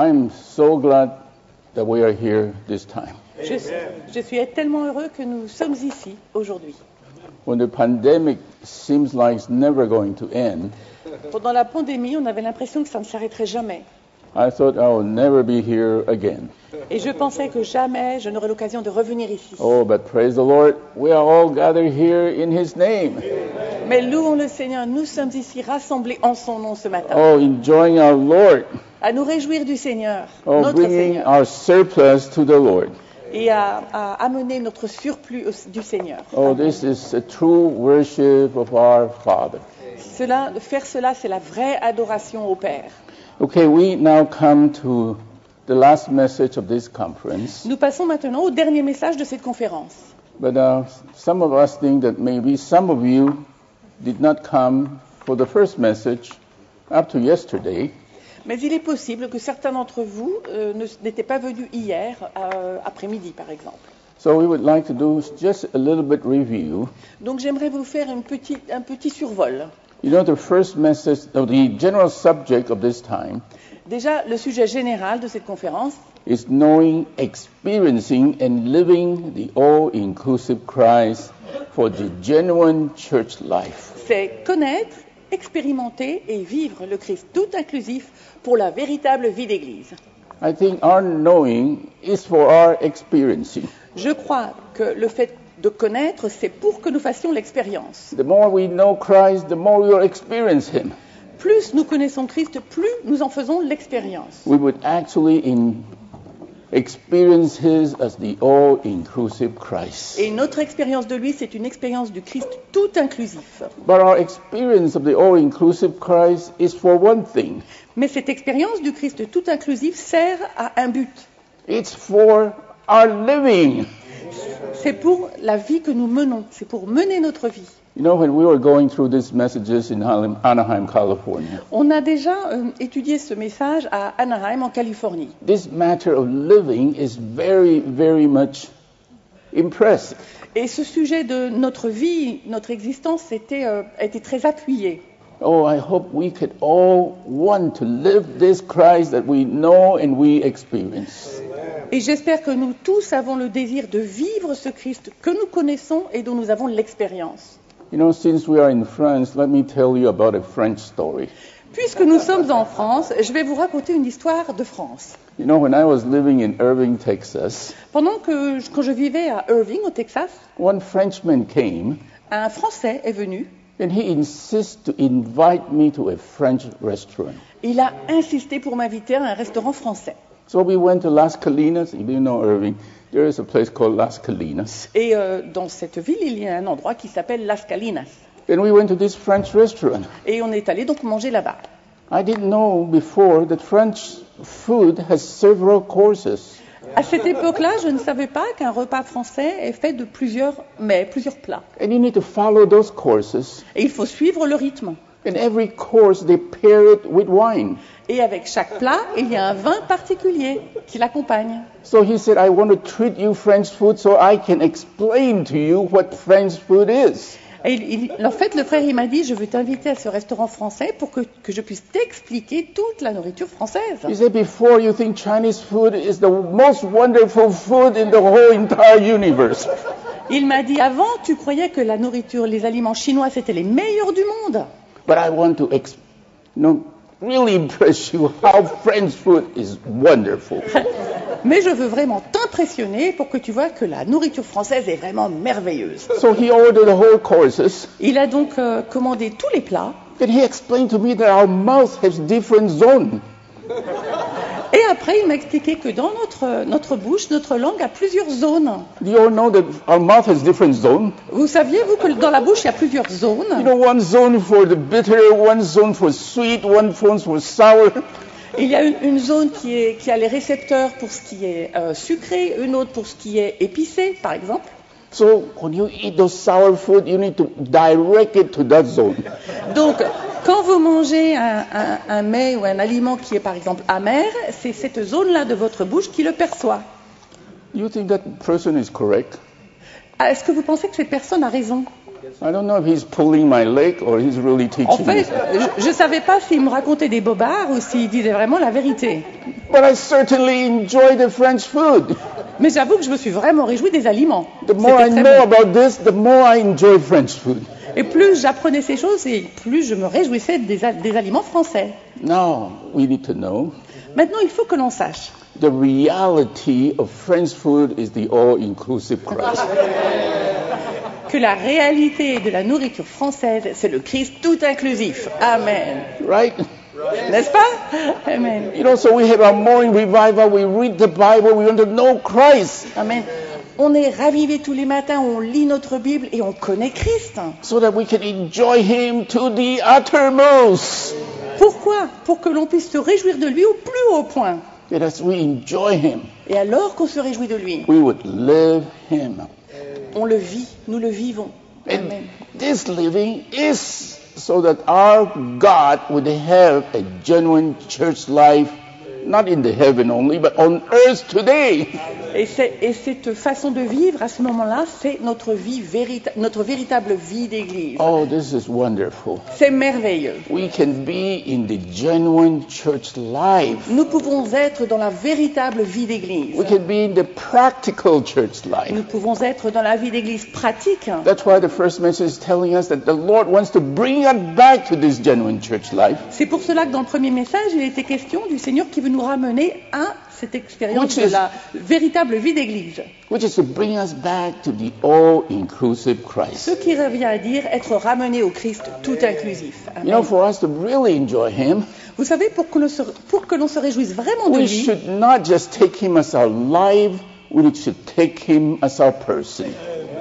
I'm so glad that we are here this time. Je, je suis tellement heureux que nous sommes ici aujourd'hui. When the pandemic seems like it's never going to end, Pendant la pandémie, on avait l'impression que ça ne s'arrêterait jamais. I thought I will never be here again. Et je pensais que jamais je n'aurais l'occasion de revenir ici. Oh, but praise the Lord, we are all gathered here in His name. Mais louons le Seigneur, nous sommes ici rassemblés en son nom ce matin. Oh, enjoying our Lord. À nous réjouir du Seigneur, notre bringing Seigneur, our surplus to the Lord. et à, à amener notre surplus au- du Seigneur. Oh, this is a true worship of our Father. Cela, faire cela, c'est la vraie adoration au Père. Okay, we now come to the last message of this conference. Nous passons maintenant au dernier message de cette conférence. But uh, some of us think that maybe some of you did not come for the first message up to yesterday. Mais il est possible que certains d'entre vous euh, n'étaient pas venus hier euh, après-midi, par exemple. So we would like to do just a little bit review. Donc j'aimerais vous faire une petite- un petit survol. You know, the first message, of the general subject of this time Déjà, le sujet général de cette conférence, is knowing, experiencing, and living the all-inclusive Christ for the genuine church life. c'est connaître, expérimenter et vivre le Christ tout inclusif pour la véritable vie d'Église. I think our knowing is for our experiencing. Je crois que le fait de connaître, c'est pour que nous fassions l'expérience. The more we know Christ, the more we will experience Him. Plus nous connaissons Christ, plus nous en faisons l'expérience. We would actually in, experience His as the all-inclusive Christ. Et notre expérience de lui, c'est une expérience du Christ tout inclusif. But our experience of the all-inclusive Christ is for one thing. Mais cette expérience du Christ tout inclusif sert à un but. It's for our living. C'est pour la vie que nous menons, c'est pour mener notre vie. You know, when we were going through these messages in Anaheim, Anaheim, California, On a déjà euh, étudié ce message à Anaheim, en Californie. this matter of living is very, very much impressive. Et ce sujet de notre vie, notre existence, était, euh, était très appuyé. Oh, I hope we could all want to live this Christ that we know and we experience. Et j'espère que nous tous avons le désir de vivre ce Christ que nous connaissons et dont nous avons l'expérience. You know, since we are in France, let me tell you about a French story. Puisque nous sommes en France, je vais vous raconter une histoire de France. You know, when I was living in Irving, Texas, Pendant que, quand je vivais à Irving, au Texas, one Frenchman came un Français est venu. and he insisted to invite me to a French restaurant. Il a insisté pour m'inviter à un restaurant français. So we went to Las Colinas. You know Irving, there is a place called Las Colinas. Et euh, dans cette ville, il y a un endroit qui s'appelle Las Calinas. And we went to this French restaurant. Et on est allé donc manger là-bas. I didn't know before that French food has several courses. À cette époque-là, je ne savais pas qu'un repas français est fait de plusieurs mets, plusieurs plats. And you need to follow those courses. Et il faut suivre le rythme. And every course, they pair it with wine. Et avec chaque plat, il y a un vin particulier qui l'accompagne. So he said, I want to treat you French food so I can explain to you what French food is. Et il- il- en fait, le frère, il m'a dit, je veux t'inviter à ce restaurant français pour que, que je puisse t'expliquer toute la nourriture française. He said, before you think Chinese food is the most wonderful food in the whole entire universe. Il m'a dit, avant, tu croyais que la nourriture, les aliments chinois, c'était les meilleurs du monde. But I want to, you know, really impress you how French food is wonderful. Mais je veux vraiment t'impressionner pour que tu vois que la nourriture française est vraiment merveilleuse. So he ordered the whole courses. Il a donc euh, commandé tous les plats. And he explained to me that our mouth has different zones. Et après, il m'a expliqué que dans notre, notre bouche, notre langue a plusieurs zones. Do you all know that our mouth has different zones? Vous saviez, vous, que dans la bouche, il y a plusieurs You zones. know, one zone for the bitter, one zone for sweet, one zone for sour. Il y a une, une zone qui, est, qui a les récepteurs pour ce qui est euh, sucré, une autre pour ce qui est épicé, par exemple. So when you eat those sour food, you need to direct it to that zone. Donc, quand vous mangez un, un- un mets ou un aliment qui est, par exemple, amer, c'est cette zone-là de votre bouche qui le perçoit. You think that person is correct? Ah, Est-ce que vous pensez que cette personne a raison? I don't know if he's pulling my leg or he's really En fait, me. je ne savais pas s'il me racontait des bobards ou s'il disait vraiment la vérité. But I certainly enjoy the French food. Mais j'avoue que je me suis vraiment réjouie des aliments. The more I C'était très know bon. about this, the more I enjoy French food. Et plus j'apprenais ces choses, et plus je me réjouissais des, al- des aliments français. Now we need to know Maintenant, il faut que l'on sache the reality of French food is the all-inclusive Christ. que la réalité de la nourriture française, c'est le Christ tout inclusif. Amen. Right? N'est-ce pas? Amen. You know, so we have our morning revival, we read the Bible, we want to know Christ Amen. On est ravivé tous les matins, on lit notre Bible et on connaît Christ. so that we can enjoy Him to the uttermost. Pourquoi? Pour que l'on puisse se réjouir de lui au plus haut point. That as we enjoy Him, Et alors qu'on se réjouit de lui, we would live Him. on le vit, nous le vivons. And Amen. this living is so that our God would have a genuine church life, not in the heaven only, but on earth today. Et, cette façon de vivre à ce moment-là, c'est notre vie vérita- notre véritable vie d'église. Oh, this is wonderful. C'est merveilleux. We can be in the genuine church life. Nous pouvons être dans la véritable vie d'église. We can be in the practical church life. Nous pouvons être dans la vie d'église pratique. That's why the first message is telling us that the Lord wants to bring us back to this genuine church life, C'est pour cela que dans le premier message, il était question du Seigneur qui veut nous ramener à cette expérience Which de is- la véritable vie d'église. which is to bring us back to the all-inclusive Ce Christ. qui revient à dire être ramené au Christ tout inclusif. Amen. You know, for us to really enjoy Him, Vous savez, pour que l'on se, pour que l'on se réjouisse vraiment de we lui, should not just take Him as our life, we should take Him as our person.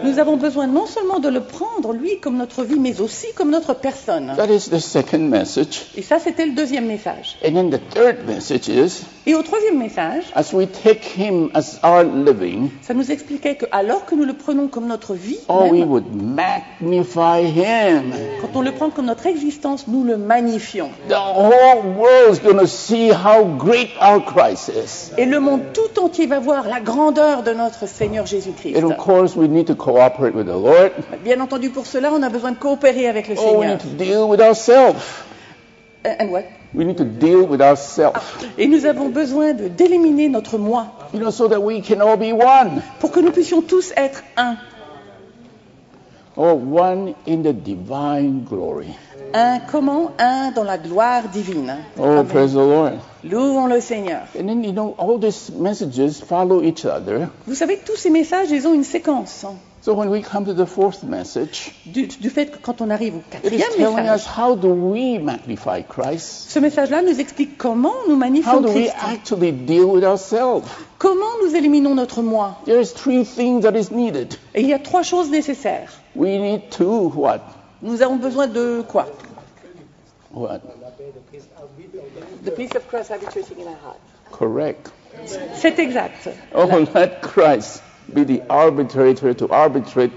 Nous avons besoin non seulement de le prendre, lui, comme notre vie, mais aussi comme notre personne. That is the second message. Et ça, c'était le deuxième message. And then the third message is, Et au troisième message, as we take Him as our living, ça nous expliquait que alors que nous le prenons comme notre vie, oh, we même, would magnify Him. quand on le prend comme notre existence, nous le magnifions. The whole world is going to see how great our Christ is. Et le monde tout entier va voir la grandeur de notre Seigneur Jésus-Christ. And of course, we need to cooperate with the Lord. Bien entendu, pour cela, on a besoin de coopérer avec le Oh, we Seigneur. need to deal with ourselves. And what? We need to deal with ourselves. Et nous avons besoin de d'éliminer notre moi You know, so that we can all be one. pour que nous puissions tous être un. Oh, one in the divine glory. Un comment? Un dans la gloire divine. Oh, Amen. praise the Lord. Louons le Seigneur. And then, you know, all these messages follow each other. Vous savez, tous ces messages, ils ont une séquence. So when we come to the fourth message, Du, du fait que quand on arrive au is quatrième telling us message, how do we magnify Christ? ce message-là nous explique comment nous How magnifions do we Christ. actually deal with ourselves? Comment nous éliminons notre moi? There's three things that is needed. Et il y a trois choses nécessaires. We need to what? Nous avons besoin de quoi? What? The peace of Christ habitating in our heart. Correct. C'est exact. Oh, let Christ be the arbitrator to arbitrate,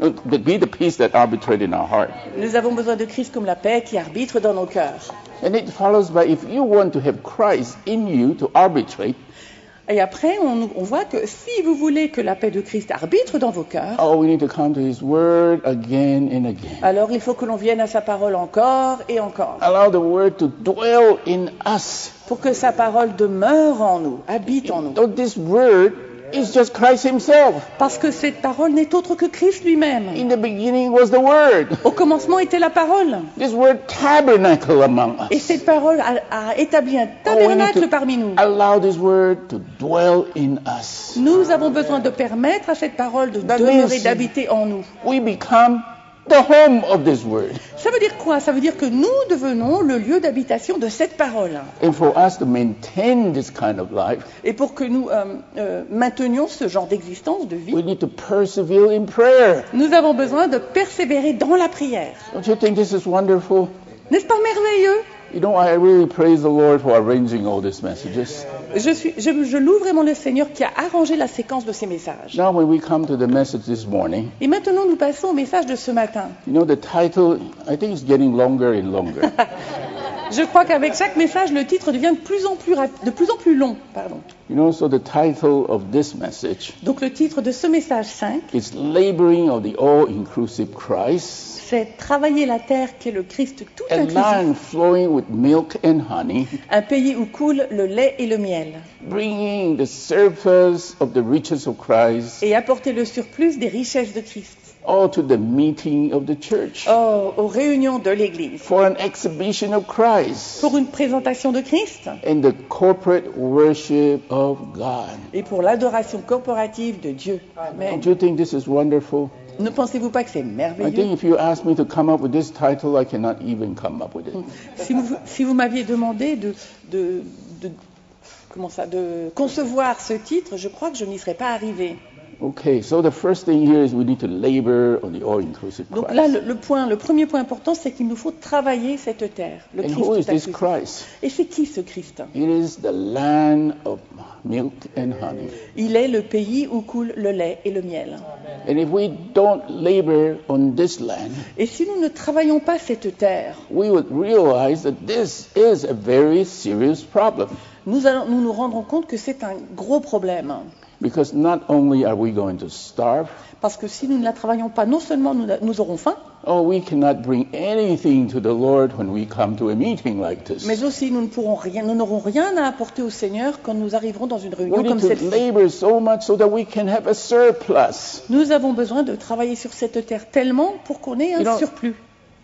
uh, be the peace that arbitrate in our heart. Nous avons besoin de Christ comme la paix qui arbitre dans nos cœurs. And it follows by if you want to have Christ in you to arbitrate, Et après, on, on voit que si vous voulez que la paix de Christ arbitre dans vos cœurs, oh, we need to come to His Word again and again. alors il faut que l'on vienne à sa parole encore et encore, Allow the Word to dwell in us. pour que sa parole demeure en nous, habite en nous. So this Word is just Christ Himself. Parce que cette parole n'est autre que Christ lui-même. In the beginning was the Word. Au commencement était la parole. This Word tabernacle among Et us. cette parole a, a établi un Oh, tabernacle parmi nous. allow this Word to dwell in us. Nous avons besoin de permettre à cette parole de That demeurer, d'habiter en nous. We become the home of this Word. Ça veut dire quoi? Ça veut dire que nous devenons le lieu d'habitation de cette parole. And for us to maintain this kind of life, Et pour que nous euh, euh, maintenions ce genre d'existence, de vie, we need to persevere in prayer. nous avons besoin de persévérer dans la prière. Don't you think this is wonderful? N'est-ce pas merveilleux? You know, I really praise the Lord for arranging all these messages. Je, suis, je, je loue vraiment le Seigneur qui a arrangé la séquence de ces messages. Now, when we come to the message this morning, Et maintenant, nous passons au message de ce matin. you know, the title, I think it's getting longer and longer. Je crois qu'avec chaque message, le titre devient de plus en plus, rap- de plus, en plus long. Pardon. You know, so the title of this message Donc le titre de ce message 5, is Laboring of the All-Inclusive Christ, c'est Travailler la terre qui est le Christ tout a land flowing with milk and honey, un pays où coule le lait et le miel, bringing the surplus of the riches of Christ et apporter le surplus des richesses de Christ all to the meeting of the church oh, aux réunions de l'Église, for an exhibition of Christ pour une présentation de Christ and the corporate worship of God. et pour l'adoration corporative de Dieu. Amen. Don't you think this is wonderful? Ne pensez-vous pas que c'est I merveilleux think if you ask me to come up with this title, I cannot even come up with it. Si vous, si vous m'aviez demandé de, de, de- comment ça, de concevoir ce titre, je crois que je n'y serais pas arrivé. Okay, so the first thing here is we need to labor on the all-inclusive Donc là, le, le point, le premier point important, c'est qu'il nous faut travailler cette terre, le And Christ. who is tout this inclusif. Christ? Et c'est qui ce Christ It is the land of milk and honey. Il est le pays où coule le lait et le miel. And if we don't labor on this land, Et si nous ne travaillons pas cette terre, we would realize that this is a very serious problem. nous, allons, nous nous rendrons compte que c'est un gros problème. Because not only are we going to starve, Parce que si nous ne la travaillons pas, non seulement nous, nous aurons faim, oh, we cannot bring anything to the Lord when we come to a meeting like this. mais aussi nous ne pourrons rien, nous n'aurons rien à apporter au Seigneur quand nous arriverons dans une We réunion comme need to celle-ci. labor so much so that we can have a surplus, Nous avons besoin de travailler sur cette terre tellement pour qu'on ait un You know- surplus,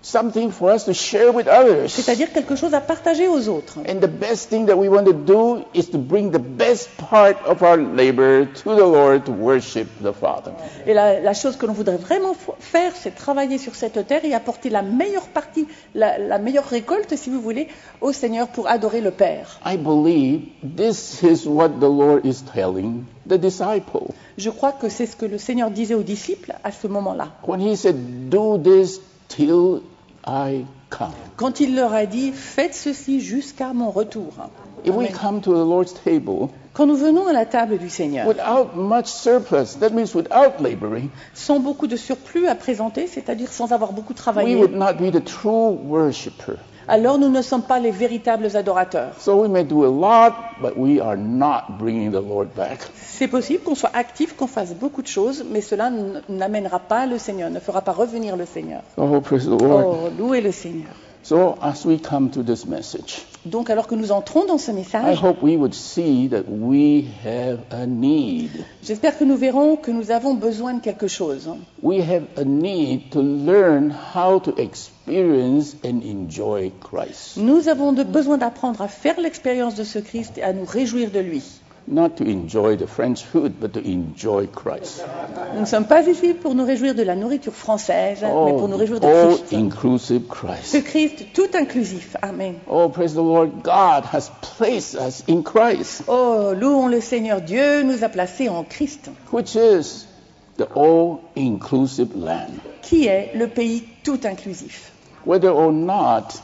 something for us to share with others. c'est-à-dire quelque chose à partager aux autres. And the best thing that we want to do is to bring the best part of our labor to the Lord to worship the Father. Et la, la chose que l'on voudrait vraiment faire, c'est travailler sur cette terre et apporter la meilleure partie, la, la meilleure récolte, si vous voulez, au Seigneur pour adorer le Père. I believe this is what the Lord is telling the disciple. Je crois que c'est ce que le Seigneur disait aux disciples à ce moment-là. When he said, Do this till I come. Quand il leur a dit, faites ceci jusqu'à mon retour. If we Amen. come to the Lord's table Quand nous venons à la table du Seigneur, without much surplus, that means without laboring, sans beaucoup de surplus à présenter, c'est-à-dire sans avoir beaucoup we travaillé, would not be the true worshiper. Alors nous ne sommes pas les véritables adorateurs. So we may do a lot, but we are not bringing the Lord back. C'est possible qu'on soit actif, qu'on fasse beaucoup de choses, mais cela n'amènera pas le Seigneur, ne fera pas revenir le Seigneur. Oh, praise the Lord. Oh, louez le Seigneur. So as we come to this message, Donc alors que nous entrons dans ce I message, hope we would see that we have a need. j'espère que nous verrons que nous avons besoin de quelque chose. We have a need to learn how to experience and enjoy Christ. Nous avons de- besoin d'apprendre à faire l'expérience de ce Christ et à nous réjouir de lui. Not to enjoy the French food, but to enjoy Christ. Nous ne sommes pas ici pour nous réjouir de la nourriture française, mais pour nous réjouir de all Christ. inclusive Christ. Christ tout inclusif. Amen. Oh, praise the Lord. God has placed us in Christ, Oh, louons le Seigneur. Dieu nous a placés en Christ, which is the all inclusive land. qui est le pays tout inclusif? Whether or not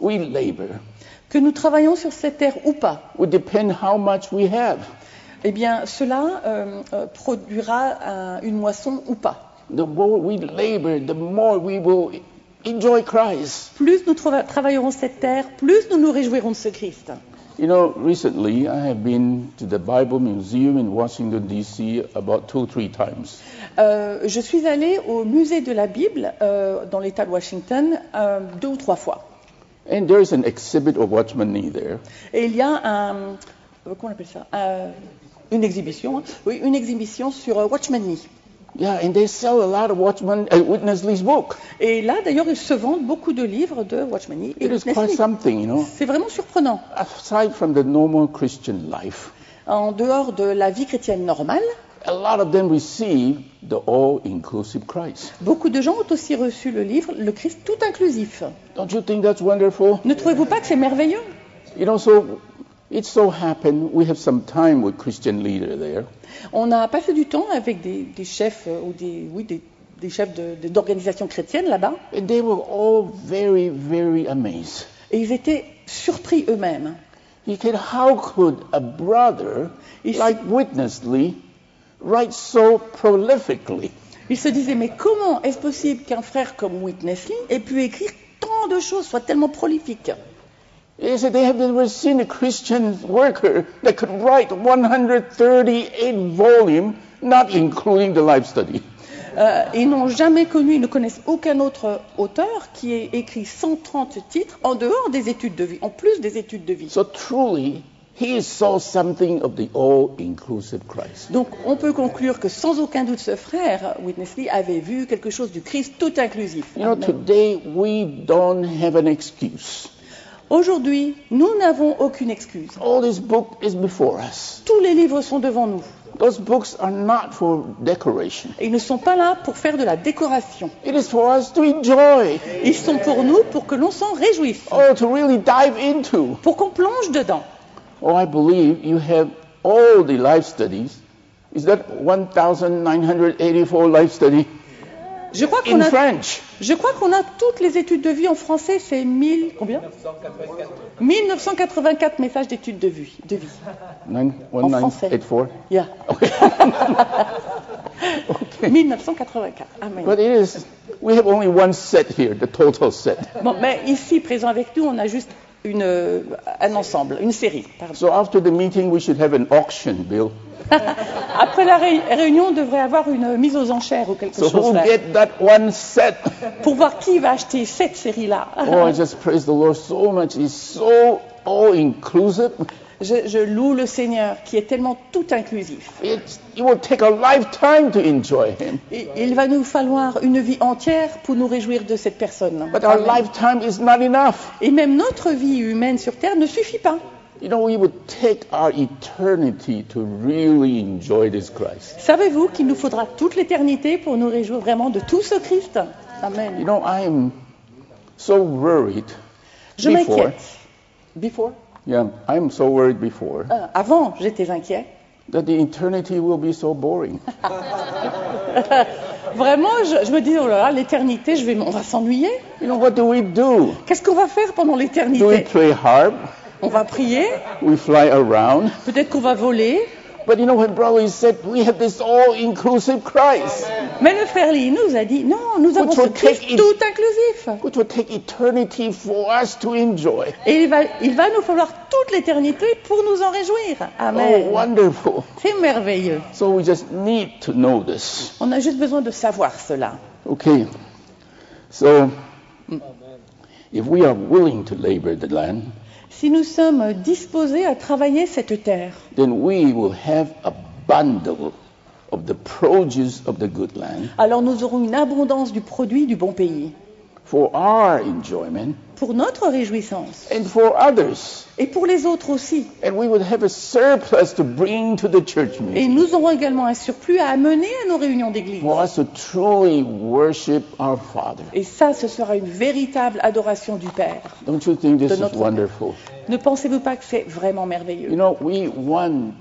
we labor Que nous travaillons sur cette terre ou pas, depend how much we have. eh bien, cela euh, euh, produira un- une moisson ou pas. The more we labor, the more we will enjoy Christ. Plus nous trava- travaillerons cette terre, plus nous nous réjouirons de ce Christ. You know, recently I have been to the Bible Museum in Washington, D.C. about two or three times. Euh, je suis allée au musée de la Bible euh, dans l'État de Washington euh, deux ou trois fois. And there is an exhibit of Watchman there. Et il y a un, euh, comment on appelle ça Un- Une exhibition, hein. oui, une exhibition sur euh, Watchman Nee. Yeah, and they sell a lot of Watchman uh, Witness Lee's book. Et là, d'ailleurs, ils se vendent beaucoup de livres de Watchman Nee. et It is Witness quite Lee. something, you know. C'est vraiment surprenant. Aside from the normal Christian life, En dehors de la vie chrétienne normale, a lot of them receive the all-inclusive Christ. beaucoup de gens ont aussi reçu le livre Le Christ tout inclusif. Don't you think that's wonderful? Ne trouvez-vous pas que c'est merveilleux? You know, so it so happened we have some time with Christian leader there. On a passé du temps avec des, des chefs euh, ou des, oui, des, des chefs de- de- d'organisations chrétiennes là-bas, And they were all very, very amazed. et ils étaient surpris eux-mêmes. He said, How could a brother like Witness Lee write so prolifically? Ils se disaient, mais comment est-ce possible qu'un frère comme Witness Lee ait pu écrire tant de choses, soit tellement prolifique? They said they have never seen a Christian worker that could write 138 volumes, not including the life study. Euh, ils n'ont jamais connu, ils ne connaissent aucun autre auteur qui ait écrit 130 titres en dehors des études de vie, en plus des études de vie. So truly, he saw something of the all-inclusive Christ. Donc on peut conclure que sans aucun doute ce frère, Witness Lee, avait vu quelque chose du Christ tout inclusif. You know, Amen. today we don't have an excuse. Aujourd'hui, nous n'avons aucune excuse. All this book is before us. Tous les livres sont devant nous. Those books are not for decoration. Et ils ne sont pas là pour faire de la décoration. It is for us to enjoy. Ils sont pour nous pour que l'on s'en réjouisse, Oh, to really dive into. pour qu'on plonge dedans. Oh, I believe you have all the life studies. Is that 1,984 life study? Je crois in qu'on a, French? je crois qu'on a toutes les études de vie en français, c'est 1000, combien? 1984 messages d'études de vie. De vie. Nine, En français. 1984? Yeah. Okay. 1984. Amen. But it is, we have only one set here, the total set. Bon, mais ici, présent avec nous, on a juste une, euh, un ensemble, une série. pardon. So after the meeting, we should have an auction, Bill. Après la ré- réunion, on devrait avoir une mise aux enchères ou quelque So chose who là, get that one set? pour voir qui va acheter cette série-là. Oh, I just praise the Lord so much. It's so all-inclusive. Je, je loue le Seigneur qui est tellement tout inclusif. It's, it will take a lifetime to enjoy Him. Et il va nous falloir une vie entière pour nous réjouir de cette personne. But our Amen. lifetime is not enough. Et même notre vie humaine sur Terre ne suffit pas. You know, we would take our eternity to really enjoy this Christ. Savez-vous qu'il nous faudra toute l'éternité pour nous réjouir vraiment de tout ce Christ? You Amen. know, I am so worried. Je m'inquiète. Before? Yeah, I'm so worried before Euh, Avant, j'étais inquiet. that the eternity will be so boring. Vraiment, je, je me dis, oh là là, l'éternité, je vais, on va s'ennuyer. You know, what do we do? Qu'est-ce qu'on va faire pendant Do we l'éternité? play harp? On va prier, We fly around? peut-être qu'on va voler? But you know, when brother said we have this all-inclusive Christ, Mais le frère Lee nous a dit, non, nous avons ce Christ it- tout inclusif. which will take eternity for us to enjoy. Et il va, il va nous falloir toute l'éternité pour nous en réjouir. Amen. Oh, wonderful. C'est merveilleux. So we just need to know this. On a juste besoin de savoir cela. Okay. So, if we are willing to labor the land, Si nous sommes disposés à travailler cette terre, then we will have a bundle of the produce of the good land. alors nous aurons une abondance du produit du bon pays for our enjoyment pour notre réjouissance and for others. et pour les autres aussi. And we would have a surplus to bring to the church Et meeting nous aurons également un surplus à amener à nos réunions d'église. for us to truly worship our Father. Et ça, ce sera une véritable adoration du Père. Don't you think this is wonderful? Ne pensez-vous pas que c'est vraiment You merveilleux know, we want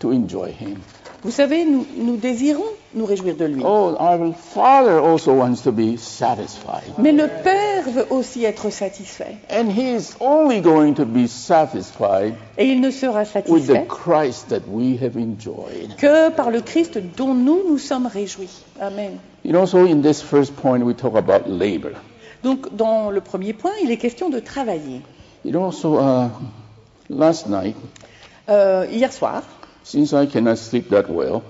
to enjoy Him. Vous savez, nous, nous désirons nous réjouir de lui. Oh, our Father also wants to be satisfied. Mais le Père veut aussi être satisfait. And He is only going to be satisfied Et il ne sera with the satisfait Christ that we have enjoyed. que par le Christ dont nous nous sommes réjouis. Amen. You know, so in this first point, we talk about labor. Donc, dans le premier point, il est question de travailler. You know, so uh, last night, Euh, hier soir, since I cannot sleep that well,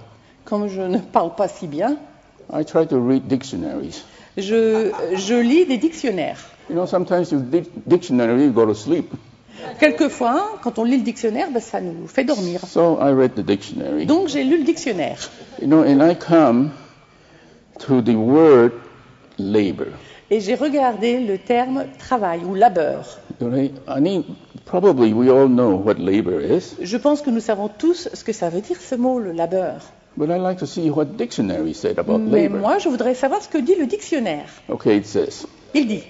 comme je ne parle pas si bien, I try to read dictionaries. je, je lis des dictionnaires. You know, sometimes dic- dictionary, you go to sleep. Quelquefois, quand on lit le dictionnaire, ben, ça nous fait dormir. So I read the dictionary. Donc, j'ai lu le dictionnaire. You know, and I come to the word labor. Et j'ai regardé le terme travail ou labeur. Je pense que nous savons tous ce que ça veut dire ce mot, le labeur. but I like to see what dictionary said about Mais labor. moi, je voudrais savoir ce que dit le dictionnaire. Okay, it says Il dit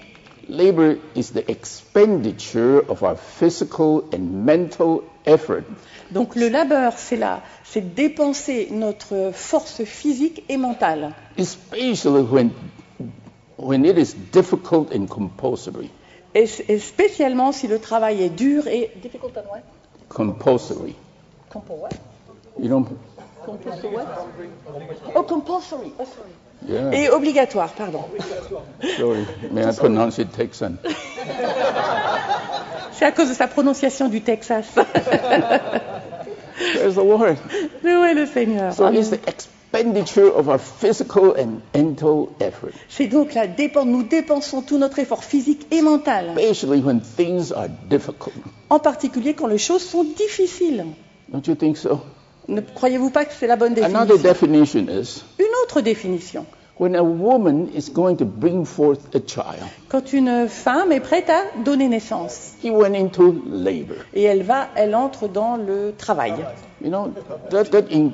labor is the expenditure of our physical and mental effort donc le labeur, c'est là, c'est dépenser notre force physique et mentale, especially when when it is difficult and compulsory. et, et spécialement si le travail est dur et difficult and what? Compulsory. Compo what? You know, Compulsory what? Oh, compulsory. Oh, sorry. Yeah. Et obligatoire, pardon. Sorry. May I pronounce it Texan? C'est à cause de sa prononciation du Texas. Praise the Lord. Mais où est le Seigneur? So the expenditure of our physical and mental effort, C'est donc la dépense. Nous dépensons tout notre effort physique et mental, especially when things are difficult. en particulier quand les choses sont difficiles. Don't you think so? Ne croyez-vous pas que c'est la bonne Another définition? definition is Une autre définition. when a woman is going to bring forth a child, Quand une femme est prête à donner naissance he went into labor. et elle va, elle entre dans le travail. You know, that, that includes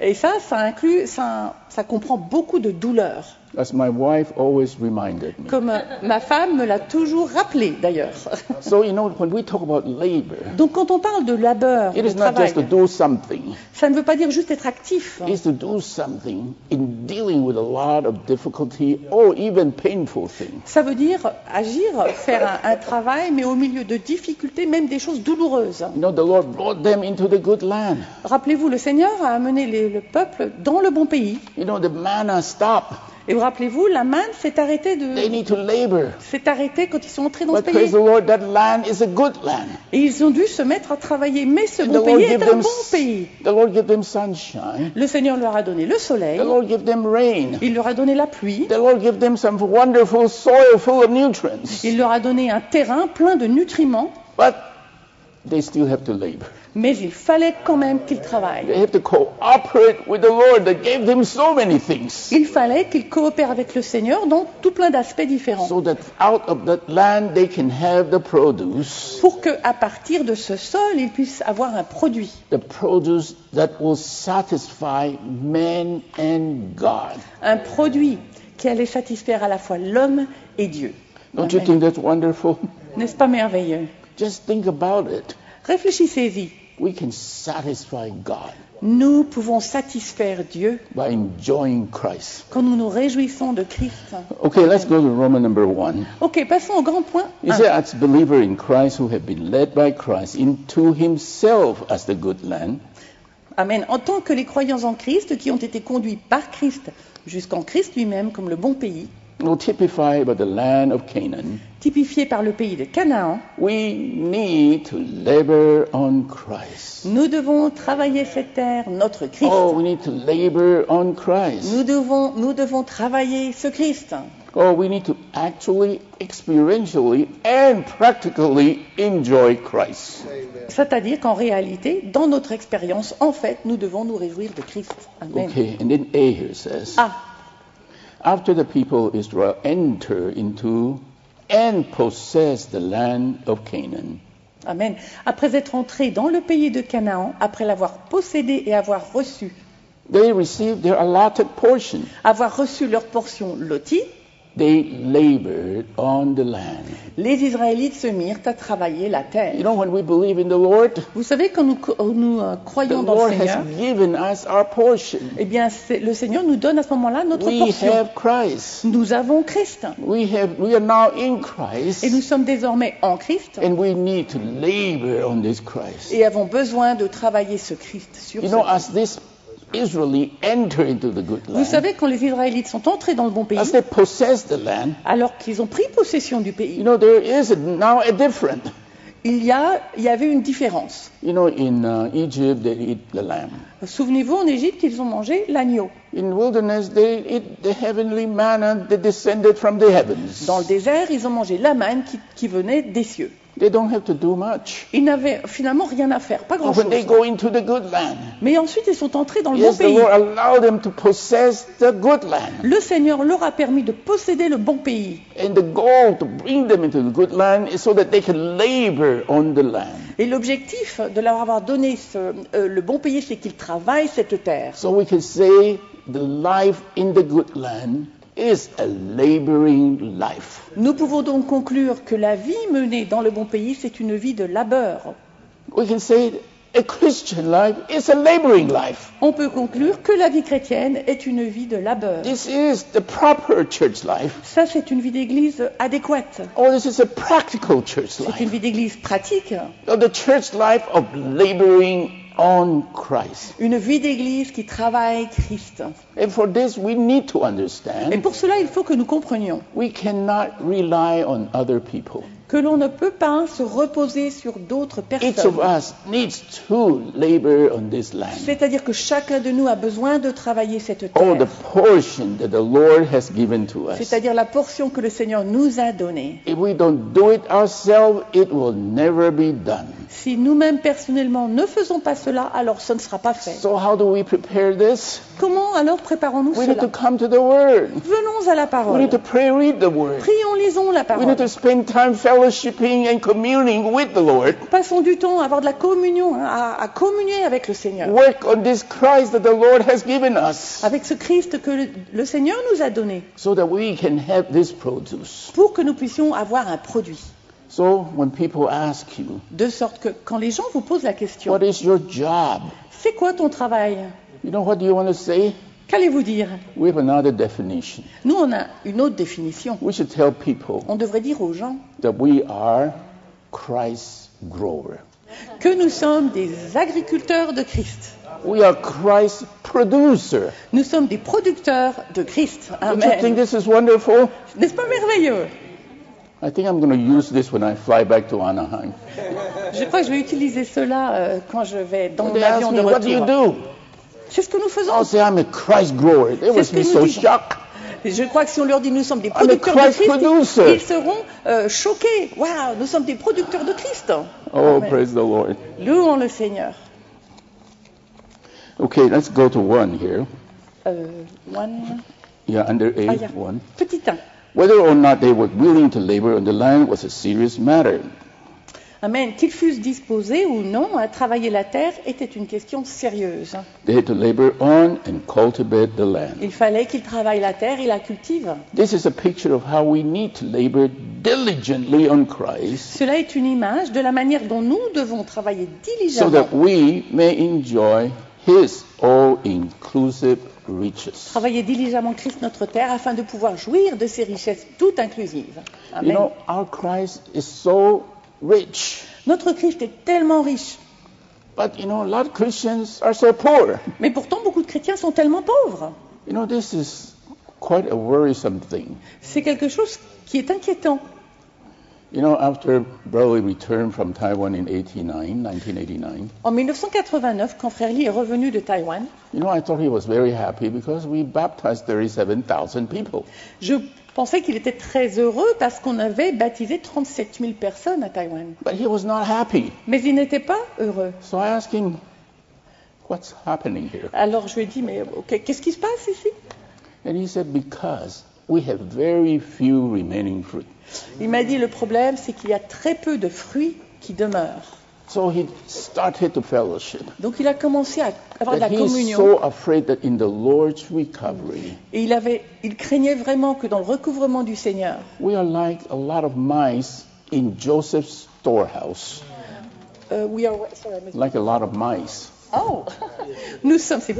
Et ça, ça inclut, ça, comprend beaucoup de douleur. As my wife always reminded me. Comme ma femme me l'a toujours rappelé d'ailleurs. So, you know, when we talk about labor, Donc quand on parle de labeur, it de is not travail, just to do something. ça ne veut pas dire juste être actif. It's to do something in dealing with a lot of difficulty or even painful things. Ça veut dire agir, faire un, un travail, mais au milieu de difficultés, même des choses douloureuses. You know, the Lord brought them into the good land. Rappelez-vous, le Seigneur a amené les- le peuple dans le bon pays. You know, the manna stopped. Et vous rappelez-vous, la manne s'est arrêtée, They de, need to labor. s'est arrêtée quand ils sont entrés dans ce But praise pays. the Lord, that land is a good land. Et ils ont dû se mettre à travailler. Mais ce And bon pays est un bon pays. the Lord give them sunshine. Le Seigneur leur a donné le soleil, The Lord give them rain. il leur a donné la pluie, The Lord give them some wonderful soil full of nutrients. il leur a donné un terrain plein de nutriments, But they still have to labor. Mais il fallait quand même qu'ils travaillent. They have to cooperate with the Lord that gave them so many things. Il fallait qu'ils coopèrent avec le Seigneur dans tout plein d'aspects différents. So that out of that land they can have the produce, Pour qu'à partir de ce sol, ils puissent avoir un produit. the produce that will satisfy man and God. Un produit qui allait satisfaire à la fois l'homme et Dieu. Don't you Amen. think that's wonderful? N'est-ce pas merveilleux? Just think about it. Réfléchissez-y. We can satisfy God Nous pouvons satisfaire Dieu by enjoying Christ. quand nous nous réjouissons de Christ. Okay, let's go to Roman number one. Ok, passons au grand point. He said, as believer in Christ who have been led by Christ into himself as the good land, Amen. En tant que les croyants en Christ qui ont été conduits par Christ jusqu'en Christ lui-même comme le bon pays, or typified by the land of Canaan, typifié par le pays de Canaan, we need to labor on Christ. nous devons travailler cette terre, notre Christ. Oh, we need to labor on Christ. Nous devons, nous devons travailler ce Christ. Oh, we need to actually, experientially, and practically enjoy Christ. C'est-à-dire qu'en réalité, dans notre expérience, en fait, nous devons nous réjouir de Christ. Amen. Okay, and then A here says, Ah, after the people of Israel enter into and possess the land of Canaan, Amen. Après être entrés dans le pays de Canaan, après l'avoir possédé et avoir reçu, they receive their allotted portion. avoir reçu leur portion lotie, They labored on the land. les Israélites se mirent à travailler la You terre. know, when we believe in the Lord, Vous savez, quand nous, euh, the croyons dans le Lord Seigneur, has given us our portion. eh bien, le Seigneur nous donne à ce moment-là notre We portion. have Christ. Nous avons Christ. We have. We are now in Christ, Et nous sommes désormais en Christ and we need to labor on this Christ. et avons besoin de travailler ce Christ sur You ce know, Christ. as this Israeli enter into the good Vous land, savez, quand les Israélites sont entrés dans le bon pays, as they possess the land, alors qu'ils ont pris possession du you pays, know, there is a, now a different. il y, a, il y avait une différence. You know, in uh, Egypt they eat the lamb. Souvenez-vous, en Égypte, ils ont mangé l'agneau. In wilderness they eat the heavenly manna that descended from the heavens. Dans le désert, ils ont mangé la manne qui, qui venait des cieux. They don't have to do much. Ils n'avaient finalement rien à faire, pas But when they grand-chose. go into the good land, Mais ensuite, ils sont entrés dans le bon yes, the pays. Lord allowed them to possess the good land. Le Seigneur leur a permis de posséder le bon pays. And the goal to bring them into the good land is so that they can labor on the land. Et l'objectif de leur avoir donné ce- euh, le bon pays, c'est qu'ils travaillent cette terre. So we can say the life in the good land is a laboring life. Nous pouvons donc conclure que la vie menée dans le bon pays, c'est une vie de labeur. We can say a Christian life is a laboring life. On peut conclure que la vie chrétienne est une vie de labeur. This is the proper church life. Ça, c'est une vie d'église adéquate. Or this is a practical church C'est une life. vie d'église pratique. Or the church life of laboring on Christ. Une vie d'église qui travaille Christ. And for this, we need to understand. Et pour cela, il faut que nous comprenions we cannot rely on other people. Que l'on ne peut pas se reposer sur d'autres personnes. C'est-à-dire que chacun de nous a besoin de travailler cette terre. C'est-à-dire la portion que le Seigneur nous a donnée. If we don't do it ourselves, it will never be done. Si nous-mêmes personnellement ne faisons pas cela, alors ce ne sera pas fait. We? Comment alors préparons-nous We need to cela come to the Word. Venons à la We parole. need to pray, read the Word. Prions, lisons la We parole. need to spend time fellowshipping and communing with the Lord. Passons du temps à avoir de la communion, hein, à, à communier avec le Seigneur. Work on this Christ that the Lord has given us Avec ce Christ que le, le Seigneur nous a donné. so that we can have this produce. Pour que nous puissions avoir un produit. So when people ask you, De sorte que quand les gens vous posent la question, what is your job? c'est quoi ton travail? You know what you want to say? Qu'allez-vous dire? We have another definition. Nous, on a une autre définition. We should tell people On devrait dire aux gens that we are Christ grower. que nous sommes des agriculteurs de Christ. We are Christ producer. Nous sommes des producteurs de Christ. Don't you think Amen. this is wonderful? N'est-ce pas merveilleux? I think I'm going to use this when I fly back to Anaheim. Je crois que je vais utiliser cela euh, quand je vais dans They mon ask avion de me, what do you retour. do? C'est ce que nous faisons. I'll say I'm a Christ grower. They C'est be nous so shocked. Je crois que si on leur dit nous sommes des I'm a producteurs de Christ producer. ils seront euh, choqués. Waouh, nous sommes des producteurs de Christ. Oh, Amen. praise the Lord. Louons le Seigneur. Okay, let's go to one here. Euh, one, Yeah, under A, Ah, yeah. one. petit 1. Whether or not they were willing to labor on the land was a serious matter. Amen. Qu'ils fussent disposés ou non à travailler la terre était une question sérieuse. They had to labor on and cultivate the land. Il fallait qu'ils travaillent la terre et la cultivent. This is a picture of how we need to labor diligently on Christ Cela est une image de la manière dont nous devons travailler so diligemment that we may enjoy His all-inclusive riches. travailler diligemment Christ notre terre afin de pouvoir jouir de ses richesses toutes inclusives. You Amen. know, our Christ is so rich, Notre Christ est tellement riche, but you know, a lot of Christians are so poor. mais pourtant beaucoup de chrétiens sont tellement pauvres. You know, this is quite a worrisome thing. C'est quelque chose qui est inquiétant. You know, after Brother returned from Taiwan in 89, 1989, En 1989, quand Frère Lee est revenu de Taïwan, you know, I thought he was very happy because we baptized 37,000 people. je pensais qu'il était très heureux parce qu'on avait baptisé 37 000 personnes à Taïwan. But he was not happy. Mais il n'était pas heureux. So I asked him, What's happening here? Alors je lui ai dit, mais qu'est-ce qui se passe ici? And he said, Because we have very few remaining fruit. Il m'a dit, le problème, c'est qu'il y a très peu de fruits qui demeurent. So he started to fellowship. Donc il a commencé à avoir de That la he's communion. so afraid that in the Lord's recovery, Et il, avait, il craignait vraiment que dans le recouvrement du Seigneur, we are like a lot of mice in Joseph's storehouse. euh, we are- sorry, Like a lot of mice. Oh, nous sommes. c'est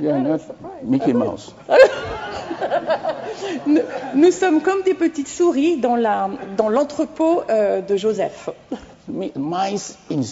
Yeah, not. Mickey Mouse. Nous, nous sommes comme des petites souris dans la- dans l'entrepôt euh, de Joseph. Mi- Mice in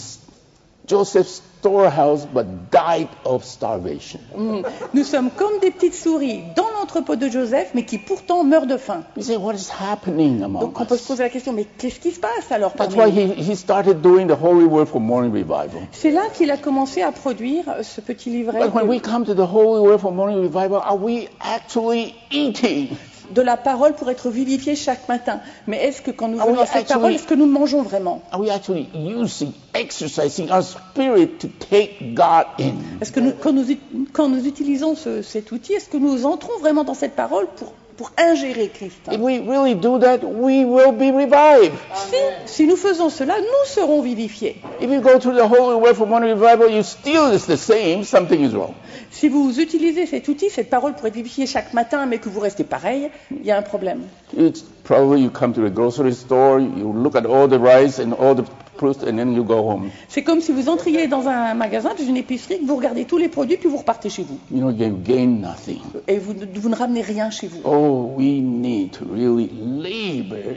Joseph's storehouse, but died of starvation. Mm. Nous sommes comme des petites souris dans l'entrepôt de Joseph, mais qui pourtant meurent de faim. You say, what is happening among Donc on peut se us? poser la question, mais qu'est-ce qui se passe alors That's why he, he started doing the Holy Word for Morning Revival. C'est là qu'il a commencé à produire euh, ce petit livret But when de, we come to the Holy Word for Morning Revival, are we actually eating? De la parole pour être vivifié chaque matin. Mais est-ce que quand nous Ah venons à cette parole, est-ce que nous mangeons vraiment? Are we actually using, exercising our spirit to take God in? Est-ce que nous, quand, nous, ut- quand nous utilisons ce- cet outil, est-ce que nous entrons vraiment dans cette parole pour, pour ingérer Christ If we really do that, we will be revived. si, si nous faisons cela, nous serons vivifiés. If you go through the Holy Word for Morning Revival, you still is the same, something is wrong. Si vous utilisez cet outil, cette parole pour être vivifié chaque matin, mais que vous restez pareil, il y a un problème. It's probably you come to the grocery store, you look at all the rice and all the fruits, and then you go home. C'est comme si vous entriez dans un magasin, dans une épicerie, que vous regardez tous les produits, puis vous repartez chez vous. You know, you gain nothing. Et vous, ne- vous ne ramenez rien chez vous. Oh, we need to really labor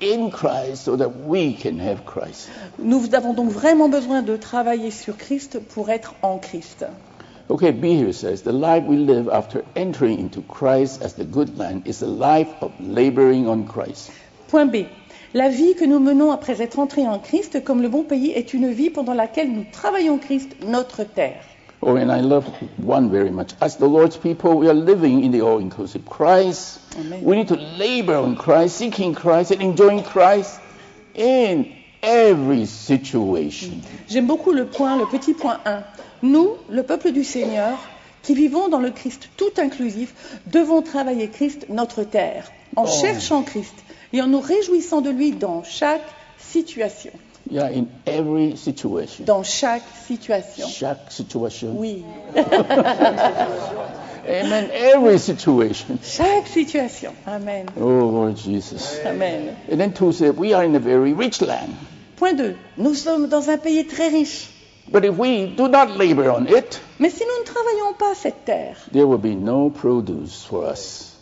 in Christ so that we can have Christ. Nous avons donc vraiment besoin de travailler sur Christ pour être en Christ. Okay, B here says the life we live after entering into Christ as the good man is a life of laboring on Christ. Point B. La vie que nous menons après être entrés en Christ comme le bon pays est une vie pendant laquelle nous travaillons Christ, notre terre. Oh, and I love one very much. As the Lord's people, we are living in the all inclusive Christ. Amen. We need to labor on Christ, seeking Christ, and enjoying Christ in every situation. J'aime beaucoup le point, le petit point 1. Nous, le peuple du Seigneur, qui vivons dans le Christ tout inclusif, devons travailler Christ, notre terre, en Oh. cherchant Christ et en nous réjouissant de lui dans chaque situation. Yeah, in every situation. Dans chaque situation. Chaque situation. Oui, Amen. Every situation. chaque situation. Amen. Oh, Lord Jesus. Amen. And then two said, we are in a very rich land. Point 2. Nous sommes dans un pays très riche. But if we do not labor on it, Mais si nous ne travaillons pas cette terre, there will be no produce for us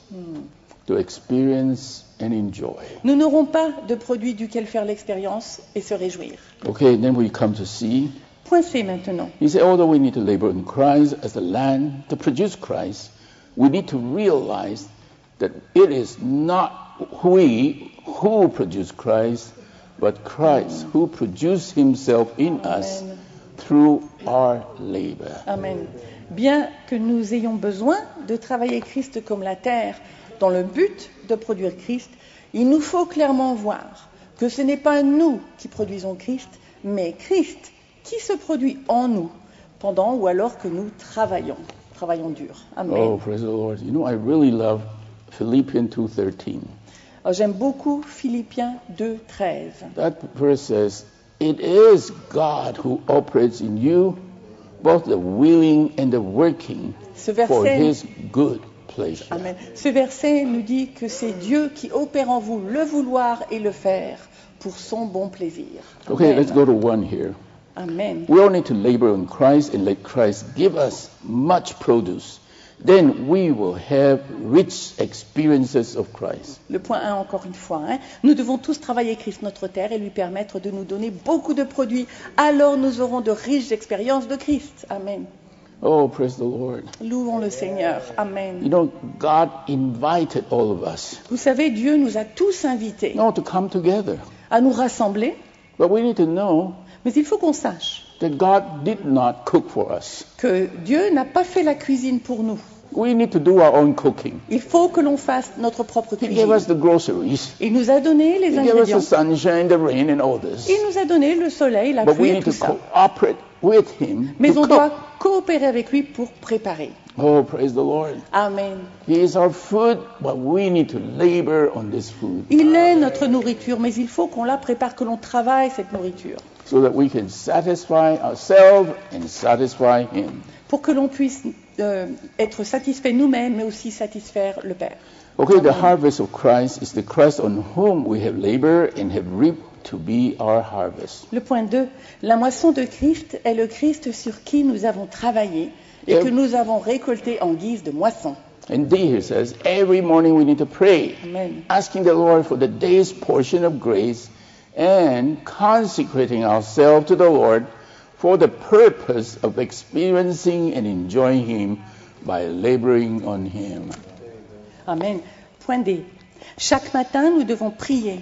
to experience and enjoy. nous n'aurons pas de produit duquel faire l'expérience et se réjouir. Okay, then we come to see. Point C maintenant. He said, although we need to labor in Christ as the land to produce Christ, we need to realize that it is not we who produce Christ, but Christ who produced himself in us Amen. through our labor. Amen. Bien que nous ayons besoin de travailler Christ comme la terre dans le but de produire Christ, il nous faut clairement voir que ce n'est pas nous qui produisons Christ, mais Christ qui se produit en nous pendant ou alors que nous travaillons, travaillons dur. Amen. Oh, praise the Lord. You know, I really love Philippians 2.13. Alors, J'aime beaucoup Philippiens 2, 13. That verse says, It is God who operates in you both the willing and the working Ce for verset, his good pleasure. Amen. Ce verset nous dit que c'est Dieu qui opère en vous le vouloir et le faire pour son bon plaisir. Okay, let's go to one here. Amen. We all need to labor on Christ and let Christ give us much produce. Then we will have rich experiences of Christ. Le point 1, encore une fois. hein. Nous devons tous travailler Christ notre terre et lui permettre de nous donner beaucoup de produits. Alors nous aurons de riches expériences de Christ. Amen. Oh, praise the Lord. Louons le Seigneur. You Amen. know, God invited all of us Vous savez, Dieu nous a tous invités you know, to come together. à nous rassembler, But we need to know mais il faut qu'on sache that God did not cook for us. que Dieu n'a pas fait la cuisine pour nous. We need to do our own cooking. Il faut que l'on fasse notre propre He gave cuisine. us the groceries. Il nous a donné les He gave us the sunshine, the rain, and all this. Il nous a donné le soleil, la But we pluie et need tout to ça. cooperate with Him Mais on doit coopérer avec lui pour préparer. Oh, praise the Lord. Amen. He is our food, but we need to labor on this food Il est notre nourriture, mais il faut qu'on la prépare, que l'on travaille cette nourriture, so that we can satisfy ourselves and satisfy Him. pour que l'on puisse euh, être satisfait nous-mêmes, mais aussi satisfaire le Père. Okay, the harvest of Christ is the Christ on whom we have labored and have reaped to be our harvest. Le point 2, la moisson de Christ est le Christ sur qui nous avons travaillé et que nous avons récolté en guise de moisson. And D here says, every morning we need to pray, Amen. asking the Lord for the day's portion of grace and consecrating ourselves to the Lord for the purpose of experiencing and enjoying Him by laboring on Him. Amen. Point D. Chaque matin, nous devons prier,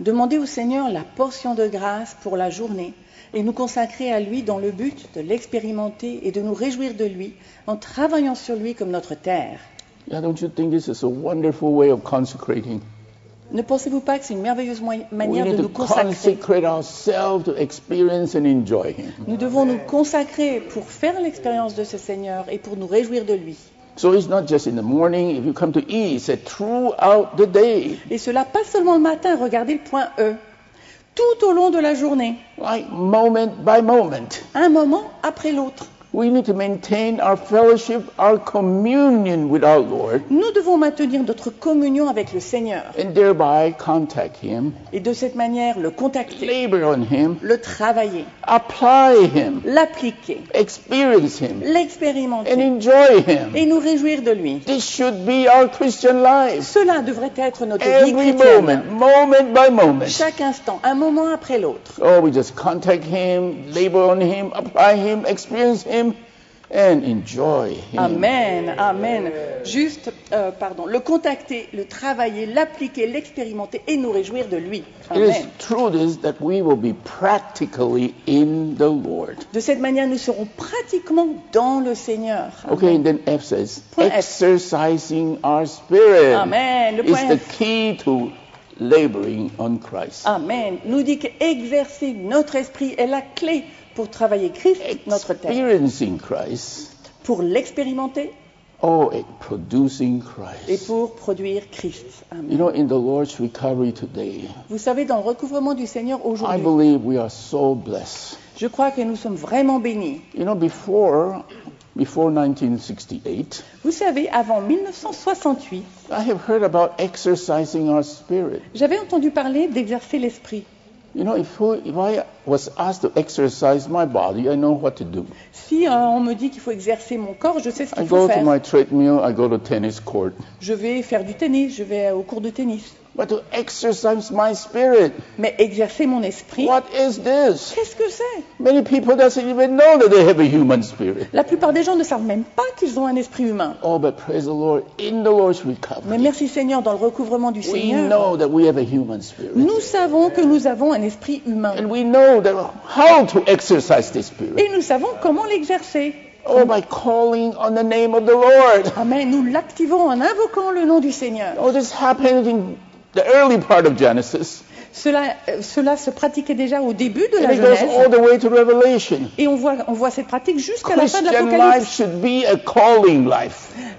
demander au Seigneur la portion de grâce pour la journée et nous consacrer à lui dans le but de l'expérimenter et de nous réjouir de lui en travaillant sur lui comme notre terre. Yeah, don't you think this is a wonderful way of consecrating? Ne pensez-vous pas que c'est une merveilleuse manière de nous consacrer? Nous devons nous consacrer pour faire l'expérience de ce Seigneur et pour nous réjouir de lui. So it's not just in the morning. If you come to eat, it's throughout the day. Et cela pas seulement le matin, regardez le point E. Tout au long de la journée, Like moment by moment. un moment après l'autre. We need to maintain our fellowship, our communion with our Lord, Nous devons maintenir notre communion avec le Seigneur and thereby contact Him, et de cette manière le contacter, labor on Him, le travailler, apply Him, l'appliquer, experience Him, and l'expérimenter enjoy Him. et nous réjouir de lui. This should be our Christian life. Cela devrait être notre vie Every chrétienne. moment, moment by moment. Chaque instant, un moment après l'autre. Oh, we just contact Him, labor on Him, apply Him, experience Him, and enjoy Him. Amen, amen. Juste, euh, pardon, le contacter, le travailler, l'appliquer, l'expérimenter et nous réjouir de lui. It is Amen. through this that we will be practically in the Lord. De cette manière, nous serons pratiquement dans le Seigneur. Okay, and then F says, Point F. exercising our spirit Amen. Le is point the F. key to laboring on Christ. Amen. Nous dit qu'exercer notre esprit est la clé pour travailler Christ, notre Christ, Pour l'expérimenter oh, producing et pour produire Christ. Amen. You know, in the Lord's recovery today, Vous savez, dans le recouvrement du Seigneur I aujourd'hui, believe we are so blessed. je crois que nous sommes vraiment bénis. You know, before before 1968, Vous savez, avant 1968, I have heard about exercising our spirit. j'avais entendu parler d'exercer l'esprit. You know, if, if I was asked to exercise my body, I know what to do. Si euh, on me dit qu'il faut exercer mon corps, je sais ce I qu'il faut go to faire. my treadmill, I go to tennis court. Je vais faire du tennis, je vais au cours de tennis. But to exercise my spirit, Mais exercer mon esprit, what is this? qu'est-ce que c'est? Many people doesn't even know that they have a human spirit. La plupart des gens ne savent même pas qu'ils ont un esprit humain. Oh, but praise the Lord, in the Lord's Mais recovery, merci Seigneur, dans le recouvrement du we Seigneur, know that we have a human spirit. nous savons que nous avons un esprit humain. And we know that how to exercise this spirit. Et nous savons comment l'exercer. Oh, by calling on the name of the Lord. Amen. Nous l'activons en invoquant le nom du Seigneur. Oh, this happened in the early part of Genesis. Cela, euh, cela se pratiquait déjà au début de And la it goes all Genèse. the way to Revelation. Et on voit, on voit cette pratique jusqu'à la fin de l'Apocalypse.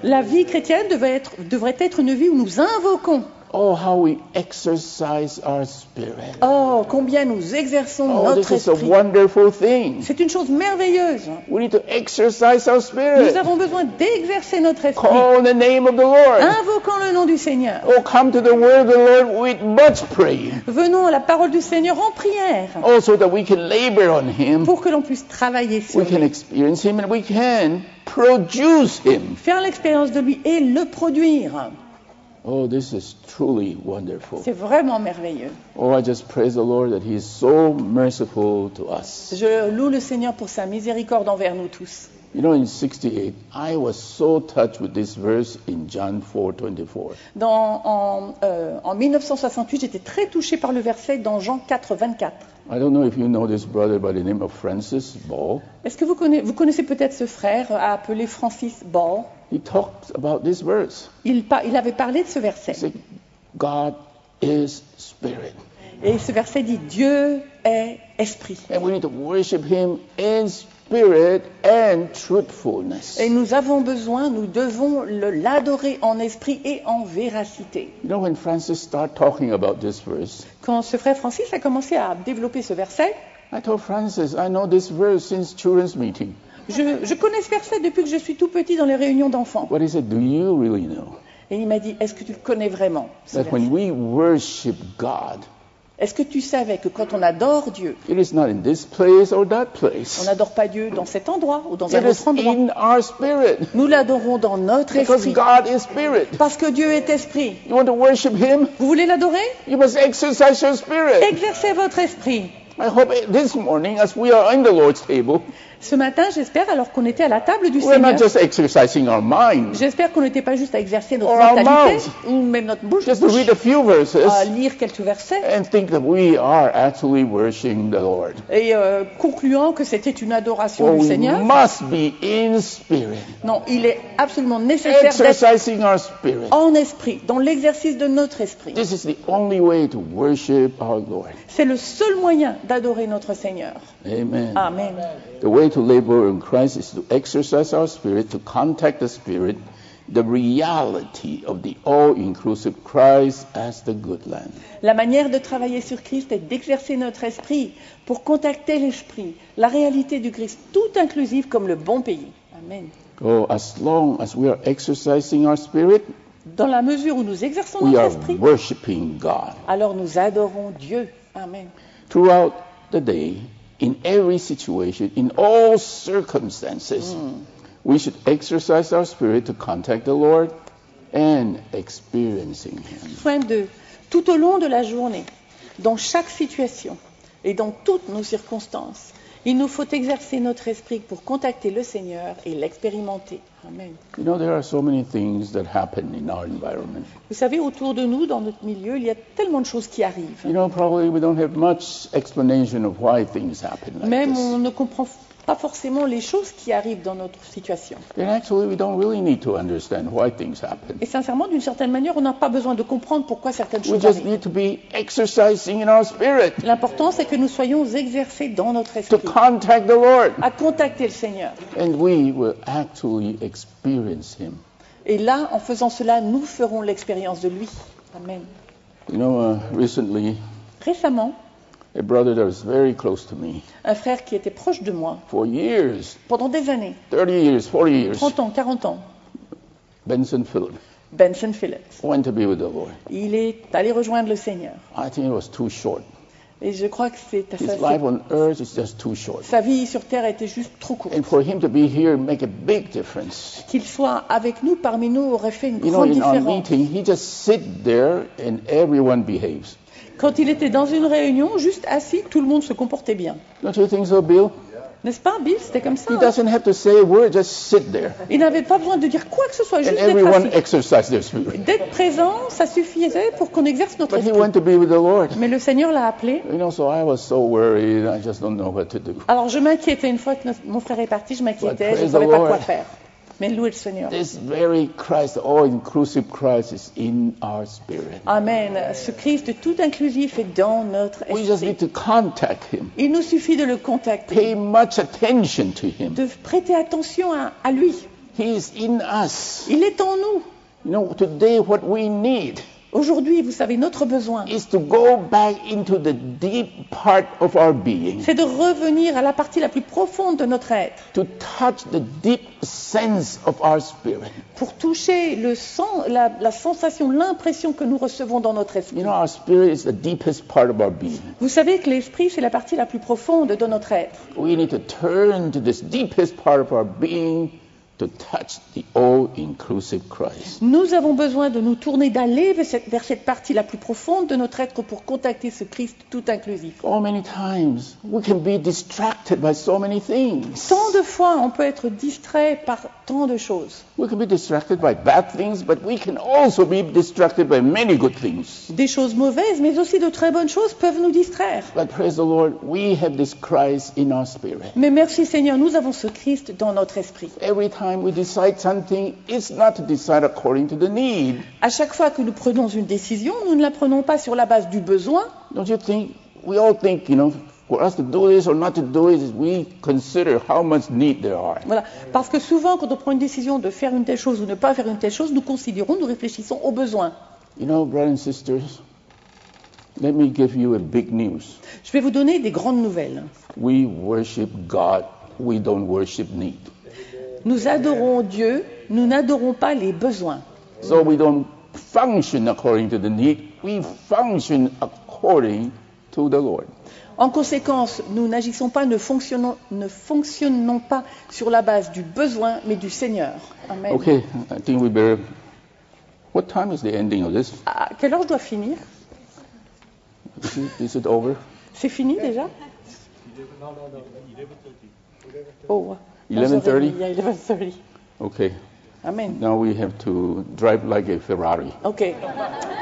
La vie chrétienne devait être, devrait être une vie où nous invoquons. Oh, how we exercise our spirit. Oh, combien nous exerçons Oh, notre this is a esprit. wonderful thing. C'est une chose merveilleuse. We need to exercise our spirit. Nous avons besoin d'exercer notre esprit. Call the name of the Lord. Invoquant le nom du Seigneur. Oh, come to the word of the Lord with much praying. Venons à la parole du Seigneur en prière Also, that we can labor on Him, pour que l'on puisse travailler sur we can lui, experience Him, and we can produce Him. faire l'expérience de lui et le produire. Oh, this is truly wonderful. C'est vraiment merveilleux. Oh, I just praise the Lord that He is so merciful to us. Je loue le Seigneur pour sa miséricorde envers nous tous. You know, in 68, I was so touched with this verse in John 4:24. Dans, en, euh, en 1968, j'étais très touché par le verset dans Jean 4, 24. I don't know if you know this brother by the name of Francis Ball. Est-ce que vous connaissez, vous connaissez peut-être ce frère euh, appelé Francis Ball? He talks about this verse. il, avait parlé de ce verset. He said, God is spirit. Et ce verset dit Dieu est esprit. And we need to worship Him in spirit and truthfulness. Et nous avons besoin, nous devons l'adorer en esprit et en véracité. You know, when Francis started talking about this verse, Quand ce frère Francis a commencé à développer ce verset, I told Francis, I know this verse since children's meeting. je, je connais ce verset depuis que je suis tout petit dans les réunions d'enfants. But he said, Do you really know? Et il m'a dit, est-ce que tu le connais vraiment that when we worship God, Est-ce que tu savais que quand on adore Dieu, it is not in this place or that on place? n'adore pas Dieu dans cet endroit ou dans un It is autre endroit? in our spirit. Nous l'adorons dans notre Because esprit. God is spirit. Parce que Dieu est esprit. You want to worship Him? Vous voulez l'adorer? You must exercise your spirit. Exercez votre esprit. I hope this morning, as we are in the Lord's table, Ce matin, j'espère, alors qu'on était à la table du we're not Seigneur, just exercising our mind, j'espère qu'on n'était pas juste à exercer notre Or our mentalité mouths. ou même notre bouche just to read a few verses à lire quelques versets and think that we are actually worshiping the Lord. et euh, concluant que c'était une adoration Oh, du we Seigneur. must be in spirit, Non, il est absolument nécessaire d'être exercising our spirit. en esprit, dans l'exercice de notre esprit. This is the only way to worship our Lord. C'est le seul moyen d'adorer notre Seigneur. Amen. Amen. The way to labor in Christ is to exercise our spirit, to contact the spirit, the reality of the all-inclusive Christ as the good land. La manière de travailler sur Christ est d'exercer notre esprit pour contacter l'esprit, la réalité du Christ tout inclusif comme le bon pays. Amen. Oh, as long as we are exercising our spirit, Dans la mesure où nous exerçons we notre are esprit, worshiping God. alors nous adorons Dieu. Amen. Throughout the day, in every situation, in all circumstances, hmm. we should exercise our spirit to contact the Lord and experiencing Him. Point 2. Tout au long de la journée, dans chaque situation et dans toutes nos circonstances, il nous faut exercer notre esprit pour contacter le Seigneur et l'expérimenter. Amen. You know, there are so many things that happen in our environment. Vous savez, autour de nous, dans notre milieu, il y a tellement de choses qui arrivent. You know, probably we don't have much explanation of why things happen like Même this. on ne comprend pas forcément les choses qui arrivent dans notre situation. And actually, we don't really need to understand why things happen. Et sincèrement, d'une certaine manière, on n'a pas besoin de comprendre pourquoi certaines We choses just arrivent. need to be exercising in our spirit L'important, c'est que nous soyons exercés dans notre to esprit, contact the Lord. à contacter le Seigneur. And we will actually experience Him. Et là, en faisant cela, nous ferons l'expérience de lui. Amen. You know, uh, recently, Récemment, a brother that was very close to me un frère qui était proche de moi for years pendant des années, 30 years, 40 years 30 ans, 40 ans, Benson Phillip Benson Phillips, went to be with the Lord. il est allé rejoindre le Seigneur. I think it was too short. Et je crois que c'est His life on earth is just too short. sa vie sur terre était juste trop courte. And for him to be here make a big difference. Qu'il soit avec nous, parmi nous, aurait fait une You know, grande in our différence. meeting, he just sit there and everyone behaves. Quand il était dans une réunion, juste assis, tout le monde se comportait bien. Don't you think so, Bill? N'est-ce pas, Bill? C'était comme ça. He doesn't have to say a word, just sit there. Il n'avait pas besoin de dire quoi que ce soit, juste d'être. D'être présent, ça suffisait pour qu'on exerce notre But he esprit. went to be with the Lord. Mais le Seigneur l'a appelé. You know, so I was so worried, I just don't know what to do. Alors je m'inquiétais une fois que notre- mon frère est parti, je m'inquiétais, je ne savais pas quoi faire. Mais louez le Seigneur. This very Christ, all-inclusive Christ, is in our spirit. Amen. Ce Christ tout inclusif est dans notre We just esprit. need to contact him, Il nous suffit de le contacter, pay much attention to him. de prêter attention à, à lui. He is in us. Il est en nous. You know, today what we need Aujourd'hui, vous savez, notre besoin, is to go back into the deep part of our being, c'est de revenir à la partie la plus profonde de notre être, to touch the deep sense of our spirit. pour toucher le la, la sensation, l'impression que nous recevons dans notre esprit. You know, our spirit is the deepest part of our being. Vous savez que l'esprit, c'est la partie la plus profonde de notre être. We need to turn to this deepest part of our being to touch the all-inclusive Christ. Nous avons besoin de nous tourner, d'aller vers cette, vers cette partie la plus profonde de notre être pour contacter ce Christ tout inclusif. So many times we can be distracted by so many things. Tant de fois, on peut être distrait par tant de choses. We can be distracted by bad things, but we can also be distracted by many good things. Des choses mauvaises, mais aussi de très bonnes choses peuvent nous distraire. But praise the Lord, we have this Christ in our spirit. Mais merci Seigneur, nous avons ce Christ dans notre esprit. Every time we decide something, it's not to decide according to the need. À chaque fois que nous prenons une décision, nous ne la prenons pas sur la base du besoin. Don't you think? We all think, you know, for us to do this or not to do it, we consider how much need there are. Voilà. Parce que souvent, quand on prend une décision de faire une telle chose ou ne pas faire une telle chose, nous considérons, nous réfléchissons aux besoins. You know, brothers and sisters, let me give you a big news. Je vais vous donner des grandes nouvelles. We worship God. We don't worship need. Nous adorons Dieu, nous n'adorons pas les besoins. So we don't function according to the need. We function according to the Lord. En conséquence, nous n'agissons pas, ne fonctionnons, ne fonctionnons pas sur la base du besoin, mais du Seigneur. Amen. Okay, I think we better. What time is the ending of this? À quelle heure je dois finir? Is it, is it over? C'est fini déjà? Oh, 11:30? Il y a 11:30. Okay. Amen. Now we have to drive like a Ferrari. Ok.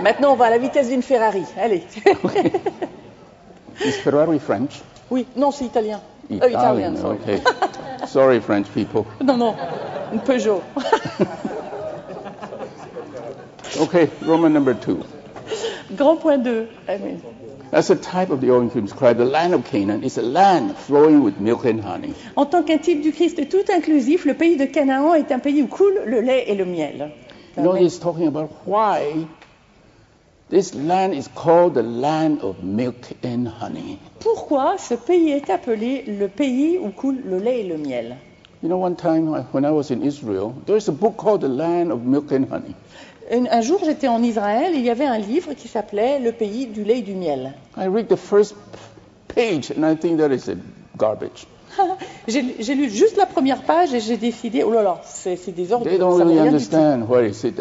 Maintenant, on va à la vitesse d'une Ferrari. Allez. Is Ferrari French? oui, non, c'est italien. Euh, italien, sorry. Okay. Sorry, French people. Non, non, une Peugeot. Okay, Roman number two. Grand point 2. Amen. As a type of the cream scribe, the land of Canaan is a land flowing with milk and honey. En tant qu'un type du Christ tout inclusif, le pays de Canaan est un pays où coule le lait et le miel. You know, he's talking about why this land is called the land of milk and honey. Pourquoi ce pays est appelé le pays où coule le lait et le miel? You know, one time I- when I was in Israel, there's a book called The Land of Milk and Honey. Un, jour, j'étais en Israël, il y avait un livre qui s'appelait Le pays du lait et du miel. I read the first page and I think that is garbage. J'ai lu juste la première page et j'ai décidé, oh là là, c'est des ordres. They don't really understand what is it,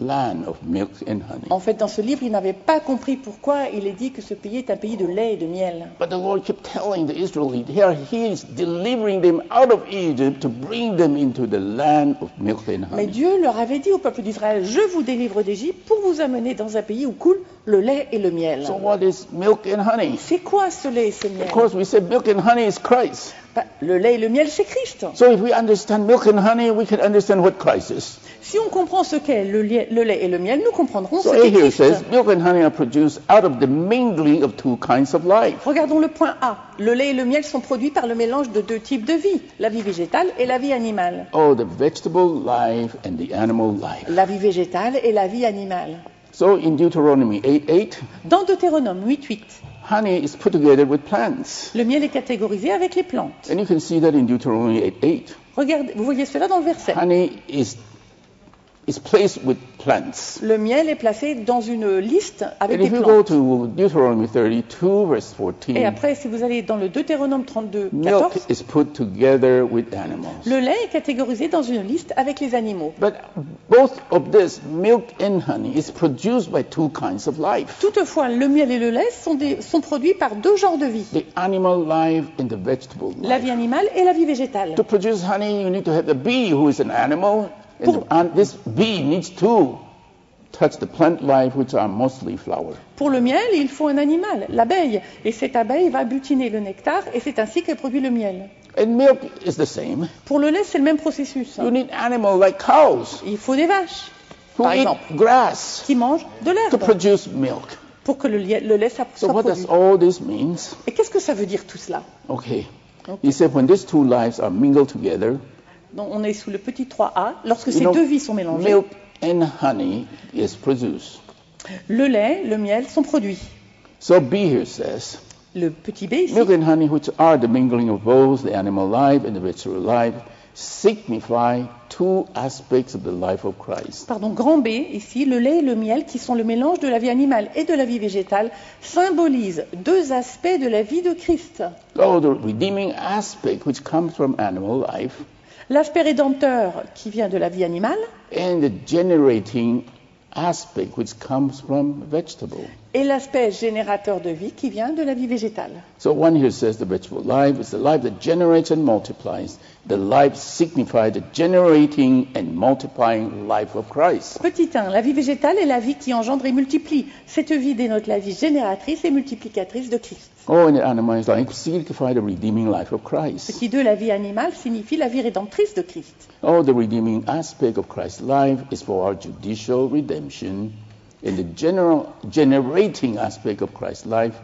land of milk and honey. En fait, dans ce livre, ils n'avaient pas compris pourquoi il est dit que ce pays est un pays de lait et de miel. But the Lord kept telling the Israelites, here He is delivering them out of Egypt to bring them into the land of milk and Mais. Dieu leur avait dit au peuple d'Israël, je vous délivre d'Égypte pour vous amener dans un pays où coule le lait et le miel. So what is milk and honey? C'est quoi ce lait et ce miel? Of course, we say milk and honey is Christ. Bah, Le lait et le miel, c'est Christ. So if we understand milk and honey, we can understand what Christ is. Si on comprend ce qu'est le, le lait et le miel, nous comprendrons So ce qu'est Christ. says milk and honey are produced out of the mingling of two kinds of life. Regardons le point A. Le lait et le miel sont produits par le mélange de deux types de vie, la vie végétale et la vie animale. Oh, the vegetable life and the animal life. La vie végétale et la vie animale. So in Deuteronomy 8 8, Dans Deutéronome 8.8, honey is put together with plants. le miel est catégorisé avec les plantes. And you can see that in Deuteronomy 8 8. Regardez, vous voyez cela dans le verset. Honey is, is placed with plants. Le miel est placé dans une liste avec And des if you go plantes. to Deuteronomy 32, verse Et 14, après, si vous allez dans le Deutéronome 32, milk 14, is put together with animals. le lait est catégorisé dans une liste avec les animaux. But both of this, milk and honey, is produced by two kinds of life. Toutefois, le miel et le lait sont, des- sont produits par deux genres de vie, The animal life and the vegetable la life. vie animale et la vie végétale. To produce honey, you need to have the bee, who is an animal, and, the- and this bee needs to touch the plant life, which are mostly flower. Pour le miel, il faut un animal, l'abeille. Et cette abeille va butiner le nectar et c'est ainsi qu'elle produit le miel. And milk is the same. Pour le lait, c'est le même processus. You need animals like cows Il faut des vaches, who par eat exemple, grass qui mangent de to l'herbe produce milk. pour que le, lia- le lait soit So soit what does produit. all this means? Et qu'est-ce que ça veut dire tout cela? Okay. He said when these two lives are mingled together, Donc, On est sous le petit 3a. Lorsque you ces know, deux vies sont mélangées, milk and honey is produced. le lait, le miel sont produits. So B here says, Le petit b ici, Milk and honey, which are the mingling of both the animal life and the vegetable life, signify two aspects of the life of Christ. pardon, grand B ici, le lait et le miel, qui sont le mélange de la vie animale et de la vie végétale, symbolisent deux aspects de la vie de Christ. Oh, the redeeming aspect which comes from animal life L'aspect rédempteur qui vient de la vie animale and the generating aspect which comes from vegetable. Et l'aspect générateur de vie qui vient de la vie végétale. So one here says the vegetable life is the life that generates and multiplies. The life signifies the generating and multiplying life of Christ. Petit 1, la vie végétale est la vie qui engendre et multiplie. Cette vie dénote la vie génératrice et multiplicatrice de Christ. Oh, and the animal life signifies the redeeming life of Christ. Petit 2, la vie animale signifie la vie rédemptrice de Christ. Oh, the redeeming aspect of Christ's life is for our judicial redemption, and the general generating aspect of Christ's life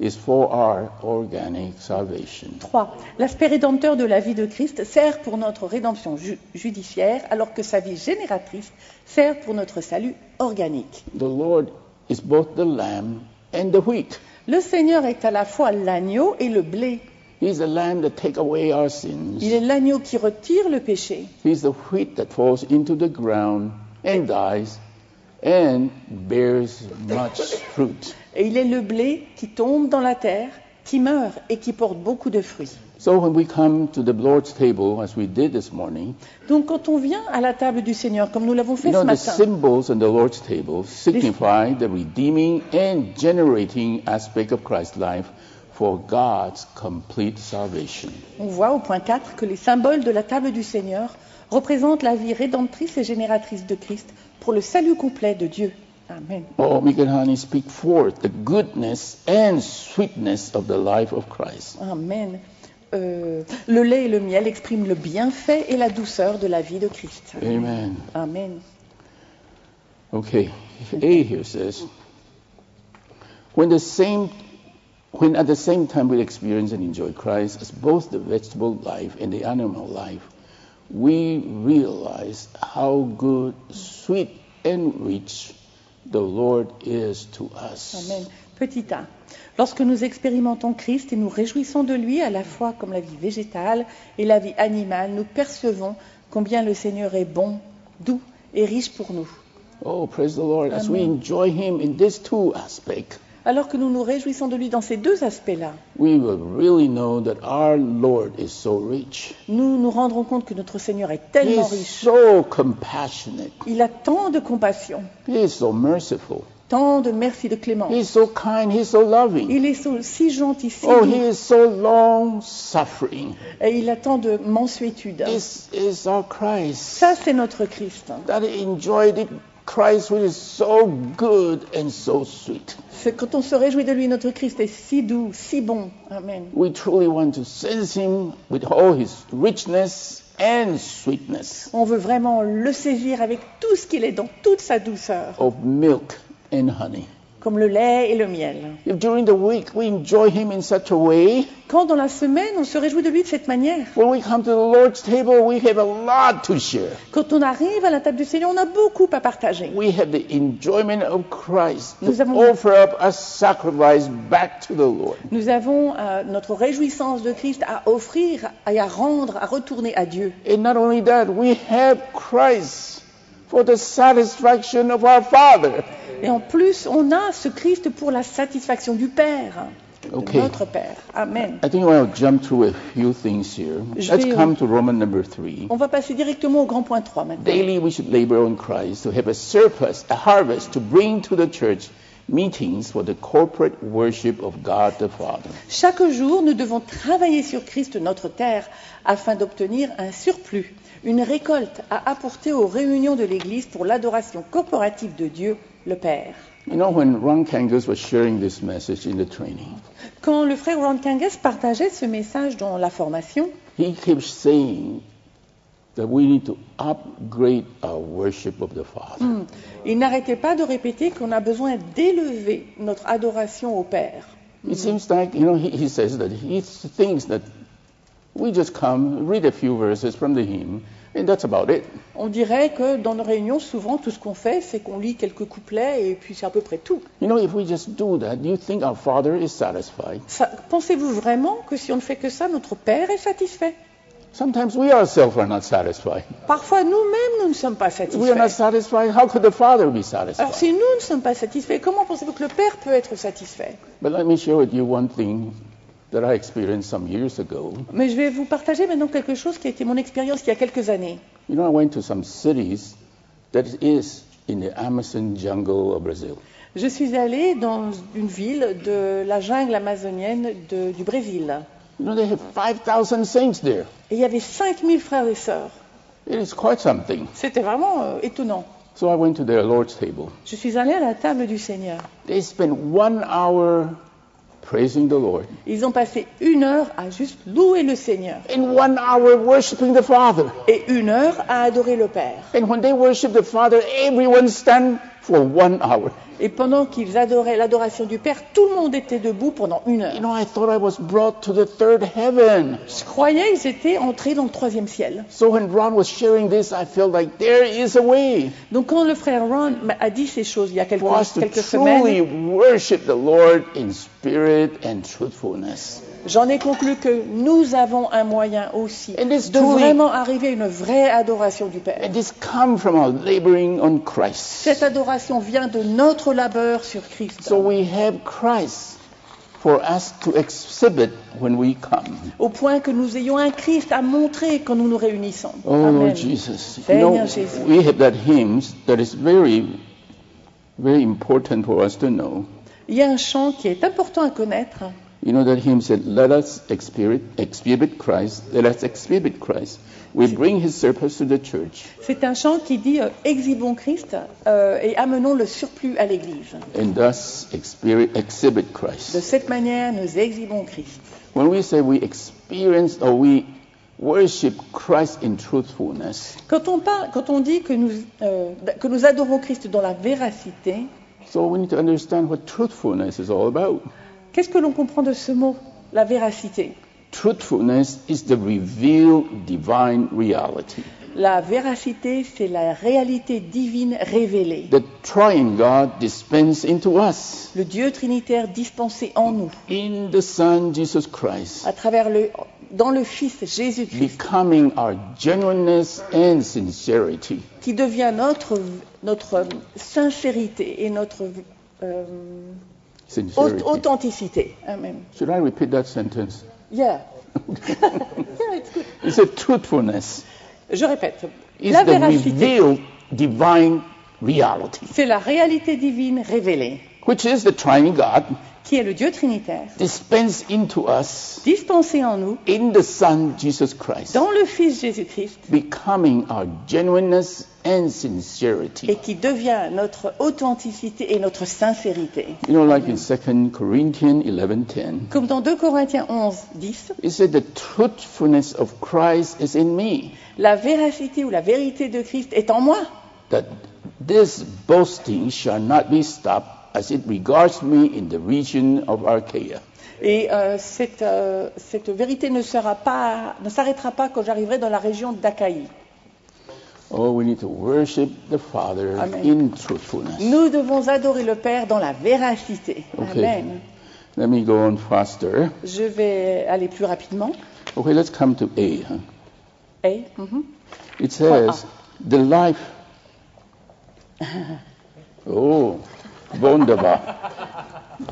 is for our organic salvation. 3. L'aspect rédempteur de la vie de Christ sert pour notre rédemption ju- judiciaire, alors que sa vie génératrice sert pour notre salut organique. The Lord is both the lamb and the wheat. Le Seigneur est à la fois l'agneau et le blé. He's the lamb that take away our sins. Il est l'agneau qui retire le péché. He's the wheat that falls into the ground and dies and bears much fruit. Et il est le blé qui tombe dans la terre, qui meurt et qui porte beaucoup de fruits. So when we come to the Lord's table, as we did this morning, Donc quand on vient à la table du Seigneur, comme nous l'avons fait You know, ce the matin, symbols on the Lord's table signify the redeeming and generating aspect of Christ's life for God's complete salvation. on voit au point 4 que les symboles de la table du Seigneur représentent la vie rédemptrice et génératrice de Christ pour le salut complet de Dieu. Amen. Oh, and honey speak forth the goodness and sweetness of the life of Christ. Amen. Euh, le lait et le miel expriment le bienfait et la douceur de la vie de Christ. Amen. Amen. Okay, A here says, When the same when at the same time we experience and enjoy Christ as both the vegetable life and the animal life, we realize how good, sweet, and rich the Lord is to us. Amen. Petit a. Lorsque nous expérimentons Christ et nous réjouissons de lui à la fois comme la vie végétale et la vie animale, nous percevons combien le Seigneur est bon, doux et riche pour nous. Oh, praise the Lord. As we Amen. enjoy Him in these two aspects, Alors que nous nous réjouissons de lui dans ces deux aspects-là, we will really know that our Lord is so rich. nous nous rendrons compte que notre Seigneur est He tellement is riche. so compassionate. Il a tant de compassion, He is so merciful. tant de merci, de clémence. He is so kind. He is so loving. Il est so- si gentil, si Oh, doux, He is so long suffering. et il a tant de mansuétude. This is our Christ. Ça, c'est notre Christ. That enjoyed it. Christ who is so good and so sweet. C'est quand on se réjouit de lui, notre Christ est si doux, si bon. Amen. We truly want to sense Him with all His richness and sweetness On veut vraiment le saisir avec tout ce qu'il est dans toute sa douceur, of milk and honey. Comme le lait et le miel. If during the week we enjoy Him in such a way, Quand dans la semaine, on se réjouit de lui de cette manière, when we come to the Lord's table, we have a lot to share. quand on arrive à la table du Seigneur, on a beaucoup à partager. We have the enjoyment of Christ Nous to avons- offer up a sacrifice back to the Lord. Nous avons euh, notre réjouissance de Christ à offrir et à rendre, à retourner à Dieu. And not only that, we have Christ for the satisfaction of our Father. Et en plus, on a ce Christ pour la satisfaction du Père, de Ok. notre Père. Amen. I think I'll jump through a few things here. Je Let's vais- come to Roman number three. On va passer directement au grand point 3 maintenant. Daily, we should labor on Christ to have a surplus, a harvest to bring to the church meetings for the corporate worship of God the Father. Chaque jour, nous devons travailler sur Christ, notre terre, afin d'obtenir un surplus, une récolte à apporter aux réunions de l'Église pour l'adoration corporative de Dieu, le Père. You know, when Ron Kangas was sharing this message in the training, Quand le frère Ron Kangas partageait ce message dans la formation, he kept saying that we need to upgrade our worship of the Father. hmm, il n'arrêtait pas de répéter qu'on a besoin d'élever notre adoration au Père. It seems like, you know, he, he says that he thinks that we just come, read a few verses from the hymn, and that's about it. On dirait que dans nos réunions, souvent, tout ce qu'on fait, c'est qu'on lit quelques couplets et puis c'est à peu près tout. You know, if we just do that, do you think our Father is satisfied? Ça- Pensez-vous vraiment que si on ne fait que ça, notre Père est satisfait? Sometimes we ourselves are not satisfied. Parfois, nous-mêmes, nous ne sommes pas If we are not satisfaits. satisfied, how could the Father be Alors, satisfied? si nous ne sommes pas satisfaits, comment pensez-vous que le Père peut être satisfait? But let me share with you one thing that I experienced some years ago. Mais je vais vous partager maintenant quelque chose qui a été mon expérience il y a quelques années. You know, I went to some cities that is in the Amazon jungle of Brazil. Je suis allée dans une ville de la jungle amazonienne de- du Brésil. You know, they have 5,000 saints there. Et il y avait 5000 frères et sœurs. It is quite something. C'était vraiment euh, étonnant. So I went to their Lord's table. Je suis allée à la table du Seigneur. They spent one hour praising the Lord Ils ont passé une heure à juste louer le Seigneur and one hour worshiping the Father. et une heure à adorer le Père. And when they worship the Father, everyone stand for one hour. Et pendant qu'ils adoraient l'adoration du Père, tout le monde était debout pendant une You heure. know, I thought I was brought to the third heaven. Je croyais qu'ils étaient entrés dans le troisième ciel. So when Ron was sharing this, I felt like there is a way Donc quand le frère Ron a dit ces choses il y a quelques, quelques semaines, worship the Lord in spirit and truthfulness. J'en ai conclu que nous avons un moyen aussi de vraiment arriver à une vraie adoration du Père. And this come from our laboring on Christ. Cette adoration vient de notre labeur sur Christ. So we have Christ for us to exhibit when we come. Au point que nous ayons un Christ à montrer quand nous nous réunissons. Oh Amen. Jesus. You know, Jésus. we have that hymn that is very, very important for us to know. Il y a un chant qui est important à connaître. You know that hymn said, Let us exhibit, Christ, let us exhibit Christ. We bring his surplus to the church, C'est un chant qui dit euh, exhibons Christ euh, et amenons le surplus à l'Église. and thus exhibit, exhibit De Christ. cette manière, nous exhibons Christ. When we say we experience or we worship Christ in truthfulness, Quand on, parle, quand on dit que nous, euh, que nous adorons Christ dans la véracité, So we need to understand what truthfulness is all about. Qu'est-ce que l'on comprend de ce mot, la véracité? Truthfulness is the revealed divine reality. La véracité, c'est la réalité divine révélée. The triune God into us Le Dieu trinitaire dispensé en nous, in the Son Jesus Christ, à travers le, dans le Fils Jésus-Christ, becoming our genuineness and sincerity. qui devient notre, notre sincérité et notre euh, Sincerity. authenticité. Amen. Should I repeat that sentence? Yeah. Yeah, it's good. It's a truthfulness. Je répète. Is La the véracité, revealed divine reality, c'est la réalité divine révélée, which is the triune God qui est le Dieu trinitaire, dispensed into us dispensé en nous, in the Son Jesus Christ, dans le Fils Jésus-Christ, becoming our genuineness and et sincerity. qui devient notre authenticité et notre sincérité. You know, like in 2 Corinthians 11:10, Comme dans 2 Corinthiens 11, 10, it said the truthfulness of Christ is in me, la véracité ou la vérité de Christ est en moi, that this boasting shall not be stopped as it regards me in the region of Achaia. et euh, cette, euh, cette vérité ne sera pas, ne s'arrêtera pas quand j'arriverai dans la région d'Achaïe. Oh, we need to worship the Father Amen. in truthfulness. Nous devons adorer le Père dans la véracité. Ok. Amen. Let me go on faster. Je vais aller plus rapidement. Okay, let's come to A. huh? Et, mhm. It says, the life. Oh, wunderbar.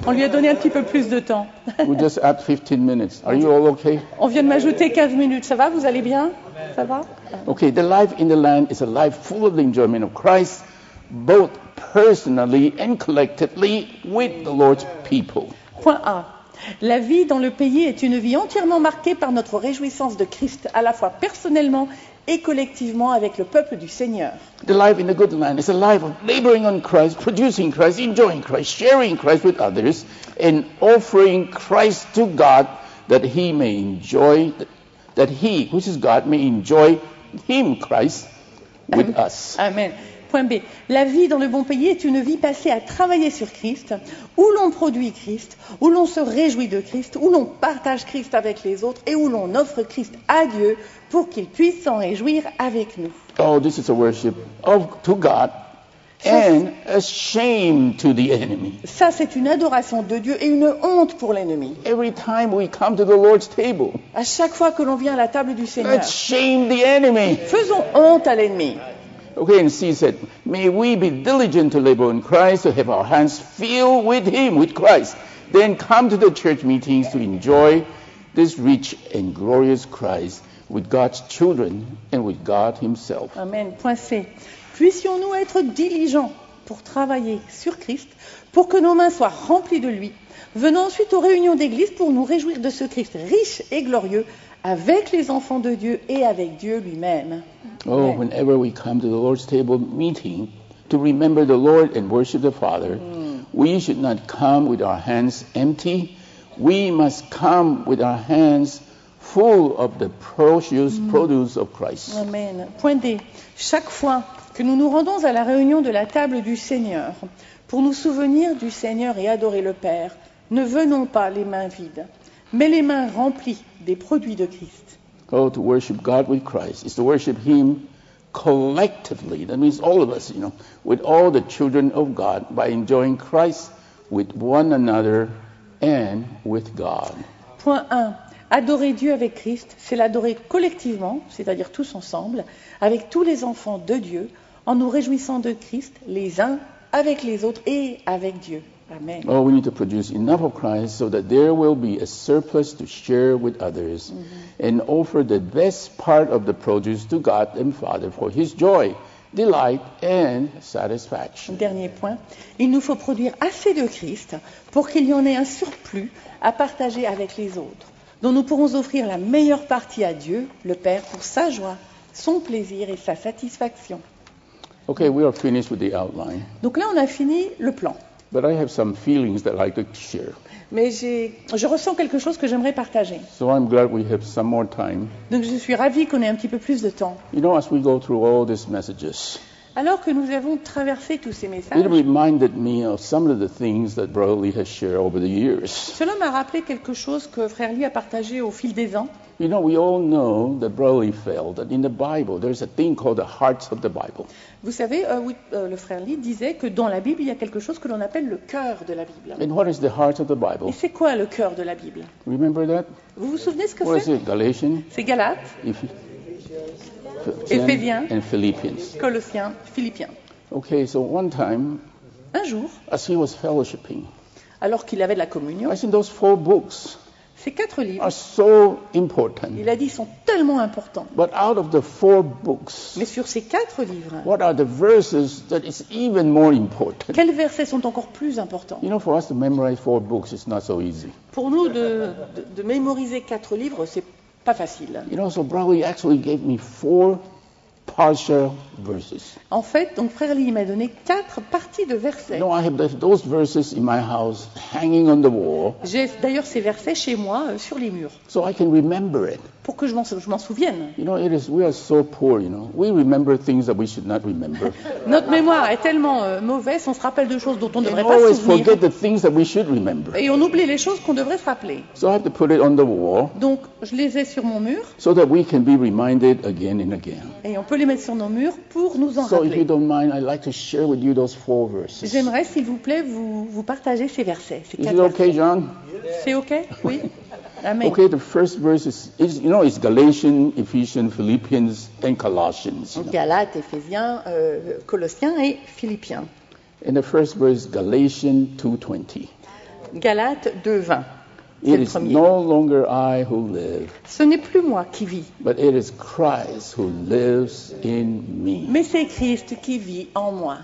On lui a donné un petit peu plus de temps. We just add 15 minutes. Are you all okay? On vient de m'ajouter 15 minutes. Ça va? Vous allez bien? Ça va? Okay, the life in the land is a life full of the enjoyment of Christ, both personally and collectively with the Lord's people. Point A. La vie dans le pays est une vie entièrement marquée par notre réjouissance de Christ, à la fois personnellement et collectivement avec le peuple du Seigneur. The life in the good land is a life of laboring on Christ, producing Christ, enjoying Christ, sharing Christ with others, and offering Christ to God that he may enjoy, that he, which is God, may enjoy him, Christ, with us. Amen. Point B. La vie dans le bon pays est une vie passée à travailler sur Christ, où l'on produit Christ, où l'on se réjouit de Christ, où l'on partage Christ avec les autres et où l'on offre Christ à Dieu pour qu'il puisse s'en réjouir avec nous. Oh, this is a worship of to God and a shame to the enemy. Ça, c'est une adoration de Dieu et une honte pour l'ennemi. Every time we come to the Lord's table, À chaque fois que l'on vient à la table du Seigneur, let's shame the enemy. faisons honte à l'ennemi. Okay, and C said, May we be diligent to labor in Christ, to have our hands filled with Him, with Christ. Then come to the church meetings to enjoy this rich and glorious Christ with God's children and with God Himself. Amen. Point C. Puissions-nous être diligents pour travailler sur Christ, pour que nos mains soient remplies de lui. Venons ensuite aux réunions d'église pour nous réjouir de ce Christ riche et glorieux avec les enfants de Dieu et avec Dieu lui-même. Oh, whenever we come to the Lord's table meeting to remember the Lord and worship the Father, we should not come with our hands empty. We must come with our hands full of the precious produce of Christ. Amen. Point D. Chaque fois que nous nous rendons à la réunion de la table du Seigneur pour nous souvenir du Seigneur et adorer le Père, ne venons pas les mains vides, mais les mains remplies des produits de Christ. Oh, to worship God with Christ is to worship Him collectively. That means all of us, you know, with all the children of God by enjoying Christ with one another and with God. Point 1. Adorer Dieu avec Christ, c'est l'adorer collectivement, c'est-à-dire tous ensemble, avec tous les enfants de Dieu, en nous réjouissant de Christ, les uns avec les autres et avec Dieu. Amen. Oh, we need to produce enough of Christ so that there will be a surplus to share with others and offer the best part of the produce to God and Father for His joy, delight, and satisfaction. Dernier point, il nous faut produire assez de Christ pour qu'il y en ait un surplus à partager avec les autres, dont nous pourrons offrir la meilleure partie à Dieu, le Père, pour sa joie, son plaisir et sa satisfaction. Okay, we are finished with the outline, Donc là, on a fini le plan. But I have some feelings that I'd like to share. Mais je ressens quelque chose que j'aimerais partager. So I'm glad we have some more time. Donc je suis ravie qu'on ait un petit peu plus de temps. You know, as we go through all these messages, Alors que nous avons traversé tous ces messages, it reminded me of some of the things that Brother Lee has shared over the years. cela m'a rappelé quelque chose que Frère Lee a partagé au fil des ans. You know, we all know that Brother Lee felt that in the Bible there's a thing called the hearts of the Bible. Vous savez, euh, oui, euh, le Frère Lee disait que dans la Bible, il y a quelque chose que l'on appelle le cœur de la Bible. And what is the heart of the Et Bible? c'est quoi le cœur de la Bible? Remember that? Vous vous souvenez ce que What is c'est? it? Galatians, C'est Galates, Eph- Éphésiens. and Philippians. Colossiens, Philippiens. Okay, so one time, Un jour, as he was fellowshipping, alors qu'il avait de la communion, I think those four books ces quatre livres, are so important. il a dit, sont tellement importants. But out of the four books, Mais sur ces quatre livres, what are the verses that is even more important? quels versets sont encore plus importants? You know, for us to memorize four books, it's not so easy. Pour nous, de, de- de mémoriser quatre livres, c'est pas facile. You know, so actually gave me four partial verses. En fait, donc Frère Lee m'a donné quatre parties de versets. Know, I have those verses in my house hanging on the wall J'ai d'ailleurs ces versets chez moi euh, sur les murs so I can remember it. Pour que je m'en souvienne. You know, it is we are so poor, you know. We remember things that we should not remember. Notre mémoire est tellement euh, mauvaise, on se rappelle de choses dont on ne devrait pas se souvenir. forget the things that we should remember. Et on oublie les choses qu'on devrait se rappeler. So I have to put it on the wall Donc, je les ai sur mon mur so that we can be reminded again and again. et on peut les mettre sur nos murs pour nous en So if you don't mind, I'd like to share with you those four verses. J'aimerais, s'il vous plaît, vous, vous partager ces versets. Ces Is quatre it okay, John? versets. C'est OK? Oui Amen. Okay, the first verse is, is you know, it's Galatians, Ephesians, Philippians, and Colossians. Galates, Éphésiens, euh, Colossiens et Philippiens. And the first verse, Galatians 2.20. Galates 2.20. C'est It is no longer I who live, Ce n'est plus moi qui vis, but it is Christ who lives in me. mais c'est Christ qui vit en moi.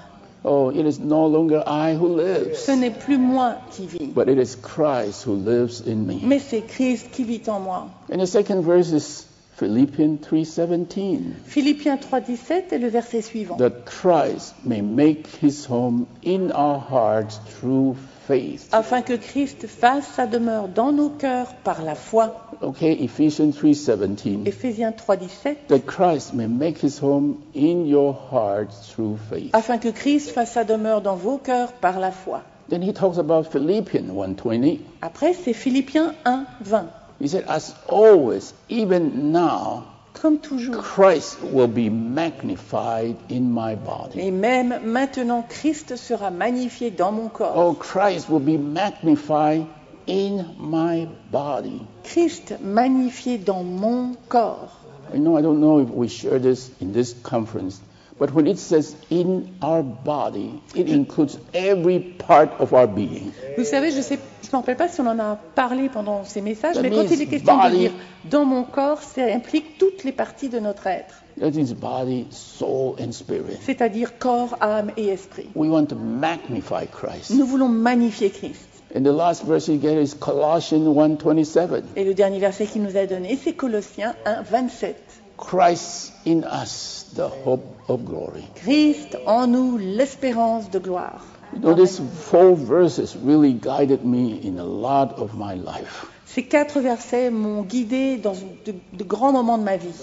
Oh, it is no longer I who lives, Ce n'est plus moi qui vis, but it is Christ who lives in me. mais c'est Christ qui vit en moi. And the second verse is Philippians 3:17. Philippiens 3.17 est le verset suivant. That Christ may make his home in our hearts through faith. Afin que Christ fasse sa demeure dans nos cœurs par la foi. Okay, Ephesians 3:17. Éphésiens 3.17. That Christ may make his home in your hearts through faith. Afin que Christ fasse sa demeure dans vos cœurs par la foi. Then he talks about Philippians 1:20. Après, c'est Philippiens 1, 20. He said, as always, even now, Comme toujours. Christ will be magnified in my body. Et même maintenant, Christ sera magnifié dans mon corps. Oh, Christ will be magnified in my body. Christ magnifié dans mon corps. I know I don't know if we share this in this conference, but when it says in our body, it includes every part of our being. Vous savez, je ne me rappelle pas si on en a parlé pendant ces messages, That mais quand il est question de dire dans mon corps, ça implique toutes les parties de notre être, That is body, soul, and spirit. c'est-à-dire corps, âme et esprit. We want to magnify Christ. Nous voulons magnifier Christ. And the last verse you get is Colossians 1:27. Et le dernier verset qu'il nous a donné, c'est Colossiens 1, 27. Christ in us, the hope of glory. Christ en nous, l'espérance de gloire. You know, these four verses really guided me in a lot of my life. Ces quatre versets m'ont guidé dans de, de grands moments de ma vie.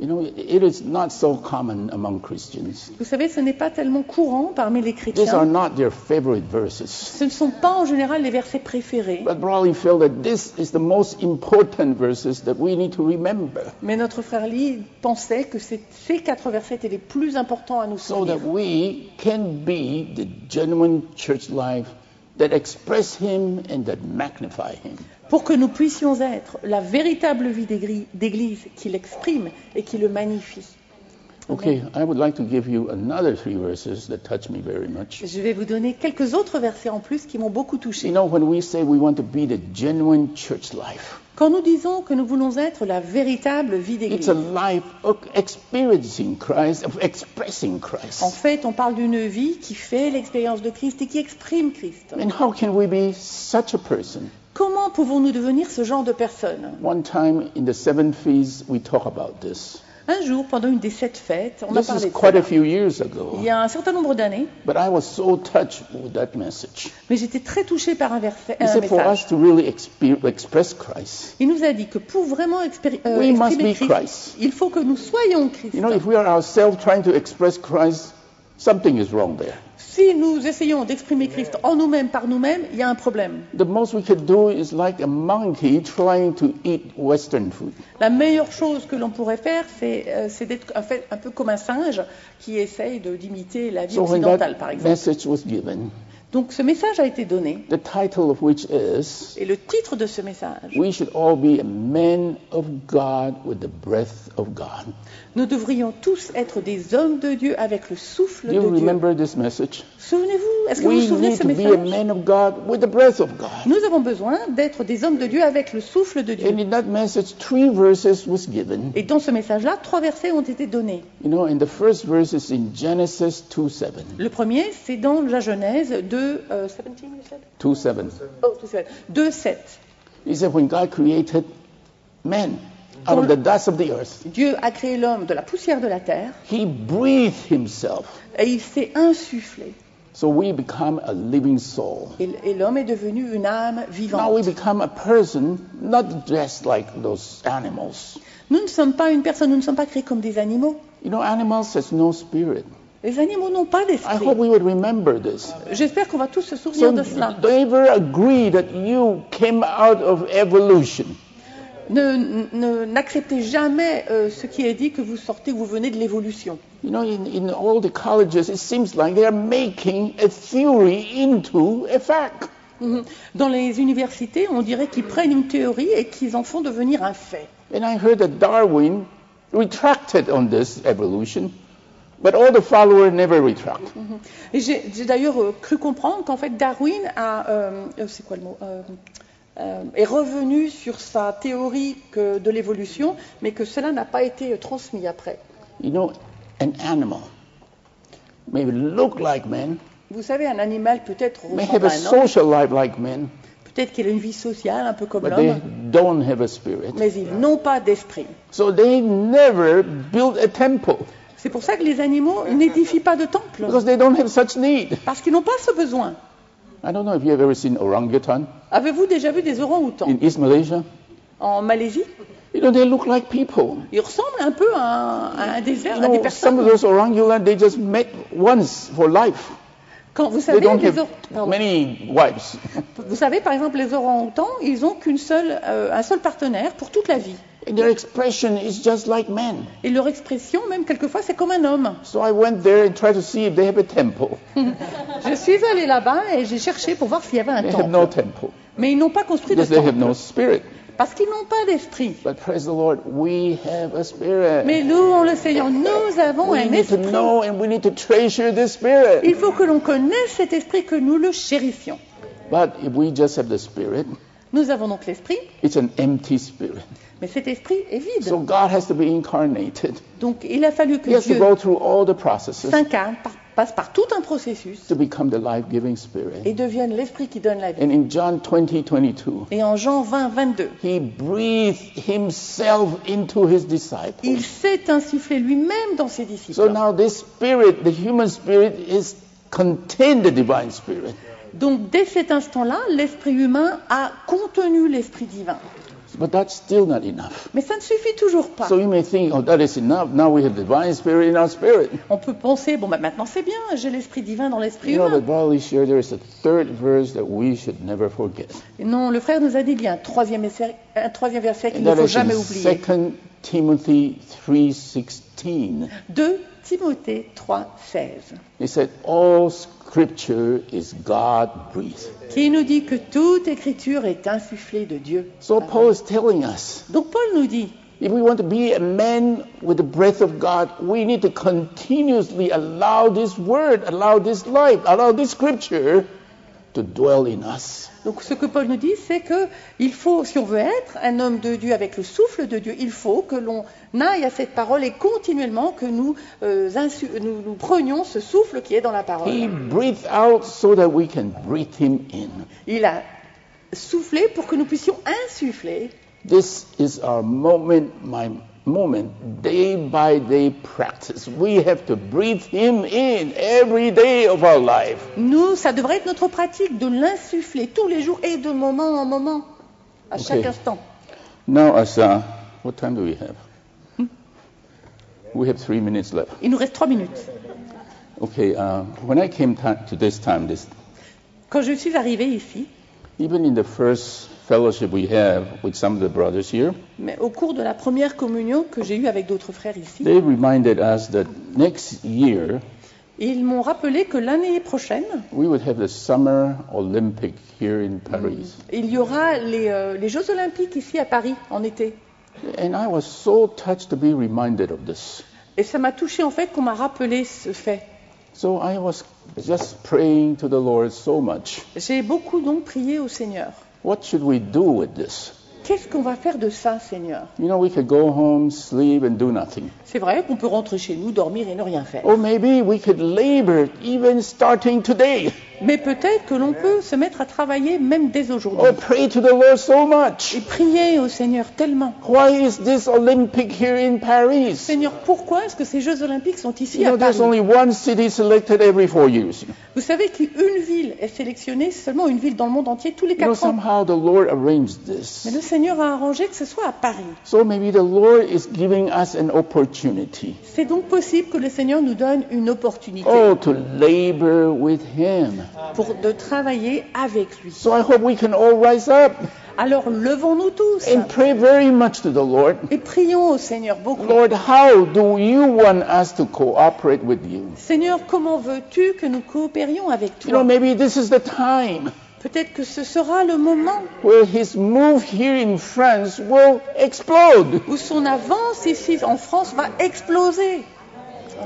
You know, it is not so common among Christians. Vous savez, ce n'est pas tellement courant parmi les These are chrétiens. not their favorite verses. Ce ne sont pas en général les versets préférés. But Brawley felt that this is the most important verses that we need to remember Mais notre frère Lee pensait que ces quatre versets étaient les plus importants à nous so that souvenir. we can be the genuine church life that express Him and that magnify Him. Pour que nous puissions être la véritable vie d'église qui l'exprime et qui le magnifie. Okay, I would like to give you another three verses that touch me very much. Je vais vous donner quelques autres versets en plus qui m'ont beaucoup You touché. know, when we say we want to be the genuine church life, Quand nous disons que nous voulons être la véritable vie it's d'église, a life of experiencing Christ, of expressing Christ. en fait, on parle d'une vie qui fait l'expérience de Christ et qui exprime Christ. And how can we be such a person? Comment pouvons-nous devenir ce genre de personne One time in the seven feasts, we talk about this. Un jour, pendant une des sept fêtes, on a parlé is de quite a few years ago, Il y a un certain nombre d'années, but I was so touched with that message. mais j'étais très touchée par un, verset, He un said, for message. us to really expe- express Christ, Il nous a dit que pour vraiment expéri- euh, We must exprimer be Christ, Christ. il faut que nous soyons Christ. you know, if we are ourselves trying to express Christ, something is wrong there. Si nous essayons d'exprimer Christ en nous-mêmes, par nous-mêmes, il y a un problème. The most we could do is like a monkey trying to eat Western food. La meilleure chose que l'on pourrait faire, c'est euh, d'être en fait, un peu comme un singe qui essaye d'imiter la vie So occidentale, that par exemple. message was given, Donc ce message a été donné, the title of which is et le titre de ce message, We should all be a man of God with the breath of God. nous devrions tous être des hommes de Dieu avec le souffle Do you de Dieu. remember this message? Souvenez-vous, est-ce que vous vous We souvenez de ce to be a message? man of God with the breath of God. Nous avons besoin d'être des hommes de Dieu avec le souffle de Dieu. And in that message, three verses was given. Et dans ce message-là, trois versets ont été donnés. You know, and the first verse is in Genesis 2 7. Le premier, c'est dans la Genèse 2, euh, 17, you said? 2 7. Oh, 2, 2, 7. He said, When God created man out of the dust of the earth, Dieu a créé l'homme de la poussière de la terre he breathed himself. et il s'est insufflé. So we become a living soul. Et, et l'homme est devenu une âme Now we vivante. become a person not dressed like those animals. Nous ne sommes pas une personne, nous ne sommes pas créés comme des animaux. You know, animals has no spirit. Les animaux n'ont pas I d'esprit. hope we would remember this. J'espère qu'on va tous se souvenir So de cela. do you ever agree that you came out of evolution? Ne- ne- N'acceptez jamais euh, ce qui est dit que vous sortez, vous venez de l'évolution. You know, in, in all the colleges, it seems like they are making a theory into a fact. Mhm. Dans les universités, on dirait qu'ils prennent une théorie et qu'ils en font devenir un fait. And I heard that Darwin retracted on this evolution, but all the followers never retract. Et j'ai j'ai d'ailleurs euh, cru comprendre qu'en fait Darwin a, euh, euh, c'est quoi le mot, Euh, euh, est revenu sur sa théorie que- de l'évolution, mais que cela n'a pas été euh, transmis après. You know, an animal may look like man, Vous savez, un animal peut-être may have a social life like man, peut-être qu'il a une vie sociale un peu comme but they l'homme, don't have a spirit. mais ils n'ont pas d'esprit. So they never built a temple C'est pour ça que les animaux n'édifient pas de temple, because they don't have such need. parce qu'ils n'ont pas ce besoin. I don't know if you have ever seen orangutan Avez-vous déjà vu des orang-outans in East Malaysia. en Malaisie? You know, they look like people. Ils ressemblent un peu à un, à un désert, You à des know, some of personnes. those orangutans, they just met once for life. Quand vous savez, les or- many wives. Vous savez, par exemple, les orang-outans, ils ont qu'une seule, euh, un seul partenaire pour toute la vie. And their expression is just like men. Et leur expression, même quelquefois, c'est comme un homme. So I went there and tried to see if they have a temple. Je suis allée là-bas et j'ai cherché pour voir s'il y avait un They have no temple. Mais ils n'ont pas construit de because they have temple no spirit. Parce qu'ils n'ont pas d'esprit. But praise the Lord, we have a spirit. Mais louons le Seigneur, nous avons We un esprit. know and we need to treasure this spirit. Il faut que l'on connaisse cet esprit, que nous le chérissions. But if we just have the spirit, Nous avons donc l'esprit, it's an empty spirit. mais cet esprit est So vide. God has to be incarnated. Donc il a fallu que has to Dieu go through all the processes s'incarne, par- passe par tout un processus to become the life-giving spirit. et devienne l'esprit qui donne la vie. And in John 20, 22, Et en Jean 20, 22, he breathed himself into his disciples. il s'est insufflé lui-même dans ses So disciples. now this spirit, the human spirit, is contained the divine spirit. Donc dès cet instant-là, l'esprit humain a contenu l'esprit divin. But that's still not enough. Mais ça ne suffit toujours pas. So you may think, oh, that is enough. Now we have the divine spirit in our spirit. On peut penser, bon, bah, maintenant c'est bien, j'ai l'esprit divin dans l'esprit You know, humain. but Share, there is a third verse that we should never forget. Non, le frère nous a dit qu'il y a un troisième, essai- un troisième verset qu'il ne faut is jamais oublier. 2 Timothy 3.16. 2 Timothée 3, 16, He said, all scripture is God-breathed. Qui nous dit que toute écriture est insufflée de Dieu. So Paul is telling us, Donc Paul nous dit, if we want to be a man with the breath of God, we need to continuously allow this word, allow this life, allow this scripture to dwell in us. donc ce que Paul nous dit, c'est que il faut, si on veut être un homme de Dieu avec le souffle de Dieu, il faut que l'on aille à cette parole et continuellement que nous, euh, insu- nous, nous prenions ce souffle qui est dans la He parole. breathed out so that we can breathe him in. Il a soufflé pour que nous puissions insuffler. This is our moment, my moment, day by day practice. We have to breathe him in every day of our life. Nous, ça devrait être notre pratique de l'insuffler tous les jours et de moment en moment, à Ok. chaque instant. Now, as uh, what time do we have? We have three minutes left. Il nous reste trois minutes. Okay, uh, when I came to this time, this Quand je suis arrivée ici, even in the first fellowship we have with some of the brothers here, mais au cours de la première communion que j'ai eue avec d'autres frères ici, they reminded us that next year ils m'ont rappelé que l'année prochaine, we would have the Summer Olympic here in Paris. il y aura les, euh, les Jeux Olympiques ici à Paris en été. And I was so touched to be reminded of this. Et ça m'a touché en fait qu'on m'a rappelé ce fait. So I was just praying to the Lord so much. J'ai beaucoup donc prié au Seigneur. What should we do with this? Qu'est-ce qu'on va faire de ça, Seigneur? You know, we could go home, sleep, and do nothing. C'est vrai qu'on peut rentrer chez nous, dormir et ne rien faire. Or maybe we could labor even starting today. Mais peut-être que l'on peut se mettre à travailler même dès aujourd'hui. Or pray to the Lord so much. Et prier au Seigneur tellement. Why is this Olympic here in Paris? Seigneur, pourquoi est-ce que ces Jeux Olympiques sont ici You à know, there's Paris? only one city selected every four years. Vous savez qu'une ville est sélectionnée, seulement une ville dans le monde entier, tous les know, quatre ans. somehow the Lord arranged this. Mais le Seigneur a arrangé que ce soit à Paris. So maybe the Lord is giving us an opportunity. C'est donc possible que le Seigneur nous donne une opportunité Oh, to labor with Him. Pour de travailler avec lui. So I hope we can all rise up Alors levons-nous tous and pray very much to the Lord. et prions au Seigneur beaucoup. Lord, how do you want us to cooperate with you? Seigneur, comment veux-tu que nous coopérions avec You know, toi? maybe this is the time Peut-être que ce sera le moment where his move here in France will explode. où son avance ici en France va exploser.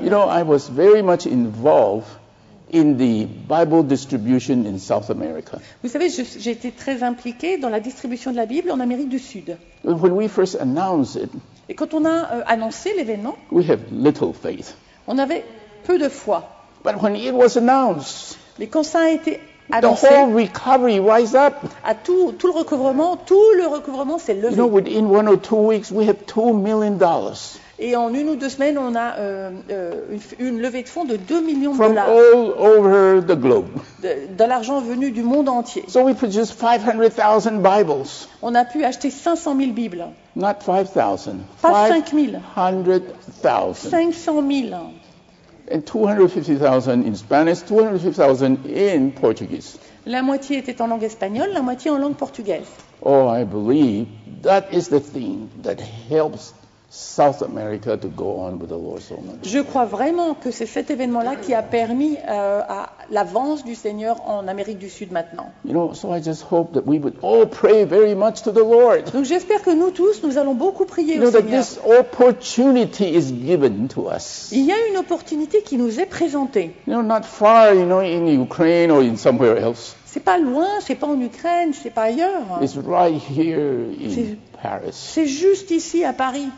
You know, I was very much involved in the Bible distribution in South America. Vous savez, j'ai été très impliquée dans la distribution de la Bible en Amérique du Sud. When we first announced it, Et quand on a euh, annoncé l'événement, we have little faith. on avait peu de foi. But when it was announced, Mais quand ça a été the annoncé, whole recovery rise up. à tout, tout le recouvrement, tout le recouvrement s'est You know, levé. within one or two weeks, we have two million dollars Et en une ou deux semaines, on a euh, euh, une, une levée de fonds de 2 millions de dollars. all over the globe. De, de l'argent venu du monde entier. So we produced 500,000 Bibles. On a pu acheter 500 000 Bibles. Not 5,000. Pas 5 000, 500,000. 500 000. And 250,000 in Spanish, 250,000 in Portuguese. La moitié était en langue espagnole, la moitié en langue portugaise. Oh, I believe that is the thing that helps South America to go on with the Lord so much. Je crois vraiment que c'est cet événement-là qui a permis euh, à l'avance du Seigneur en Amérique du Sud maintenant. You know, so I just hope that we would all pray very much to the Lord. Donc j'espère que nous tous, nous allons beaucoup prier You au know, that Seigneur. this opportunity is given to us. Il y a une opportunité qui nous est présentée. You know, not far, you know, in Ukraine or in somewhere else. C'est pas loin, c'est pas en Ukraine, c'est pas ailleurs. It's right here C'est- in Paris. C'est juste ici à Paris.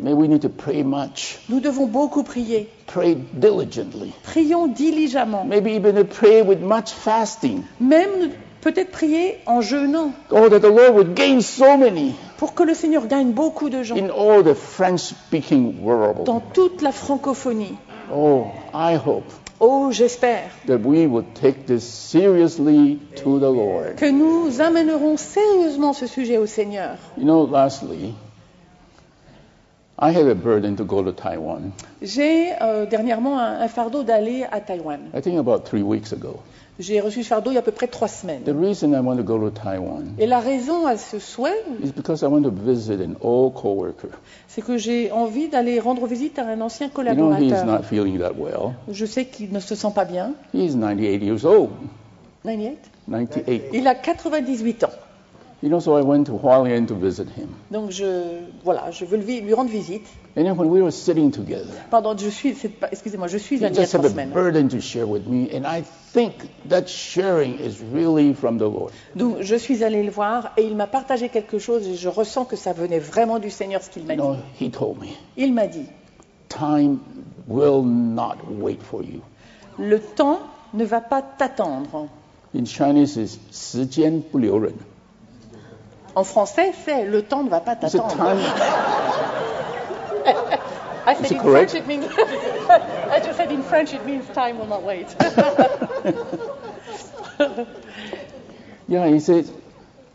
May we need to pray much, Nous devons beaucoup prier. pray diligently, Prions diligemment. maybe even to pray with much fasting. Même peut-être prier en jeûnant Oh, that the Lord would gain so many pour que le Seigneur gagne beaucoup de gens in all the French-speaking world. dans toute la francophonie. Oh, I hope Oh, j'espère that we would take this seriously to the Lord. que nous amènerons sérieusement ce sujet au Seigneur. You know, lastly, I had a burden to go to Taiwan. J'ai euh, dernièrement un, un fardeau d'aller à Taïwan. I think about three weeks ago. J'ai reçu ce fardeau il y a à peu près trois The semaines. reason I want to go to Taiwan Et la raison à ce souhait, is because I want to visit an old coworker. c'est que j'ai envie d'aller rendre visite à un ancien You know, he is collaborateur. not feeling that well. Je sais qu'il ne se sent pas bien. He is 98 years old. 98 98. Il a 98 ans. You know, so I went to Hualien to visit him. Donc je, voilà, je veux lui lui rendre visite. And then when we were sitting together, Pardon, je suis, c'est pas- excusez-moi, je suis he venu il y a just had trois a semaines. burden to share with me, and I think that sharing is really from the Lord. Donc je suis allée le voir et il m'a partagé quelque chose et je ressens que ça venait vraiment du Seigneur ce qu'il m'a You dit. know, he told me, Il m'a dit, time will not wait for you. le temps ne va pas t'attendre. In Chinese, is 时间不留人. En français, c'est le temps ne va pas t'attendre. I said in correct? French it means. I just said in French it means time will not wait. Yeah, he says,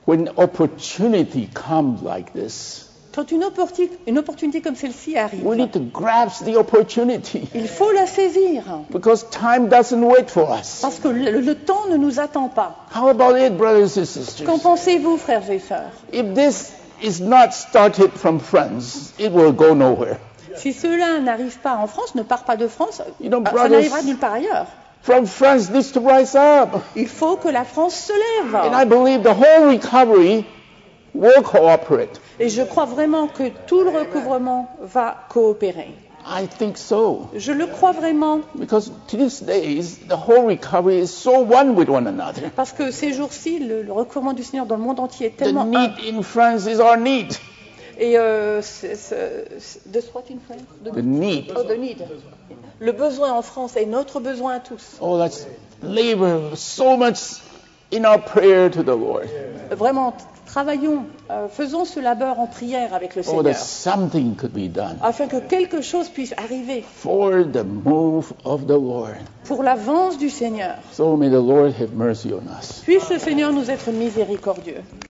when opportunity comes like this, Quand une opportunité, une opportunité comme celle-ci arrive, we need to grasp the opportunity il faut la saisir. because time doesn't wait for us. Parce que le, le temps ne nous attend pas. How about it, brothers and Qu'en pensez-vous, frères et sœurs? If this is not started from France, it will go nowhere. Si cela n'arrive pas en France, ne part pas de France, You know, euh, ça n'arrivera nulle part ailleurs. From France needs to rise up. Il faut que la France se And I lève. believe the whole recovery will cooperate. Et je crois vraiment que tout le recouvrement va coopérer. I think so. Je le crois vraiment Because these days, the whole recovery is so one with one another. parce que ces jours-ci, le, le recouvrement du Seigneur dans le monde entier est The tellement need in France is our need. Et euh, c'est- what in France De- The need. Oh, the need. Le besoin en France est notre besoin à tous. Oh, let's labor so much in our prayer to the Lord. Vraiment, travaillons, euh, faisons ce labeur en prière avec le Oh, that Seigneur, something could be done afin que quelque chose puisse arriver for the move of the Lord. pour l'avance du Seigneur. So may the Lord have mercy on us. Puisse le Seigneur nous être miséricordieux.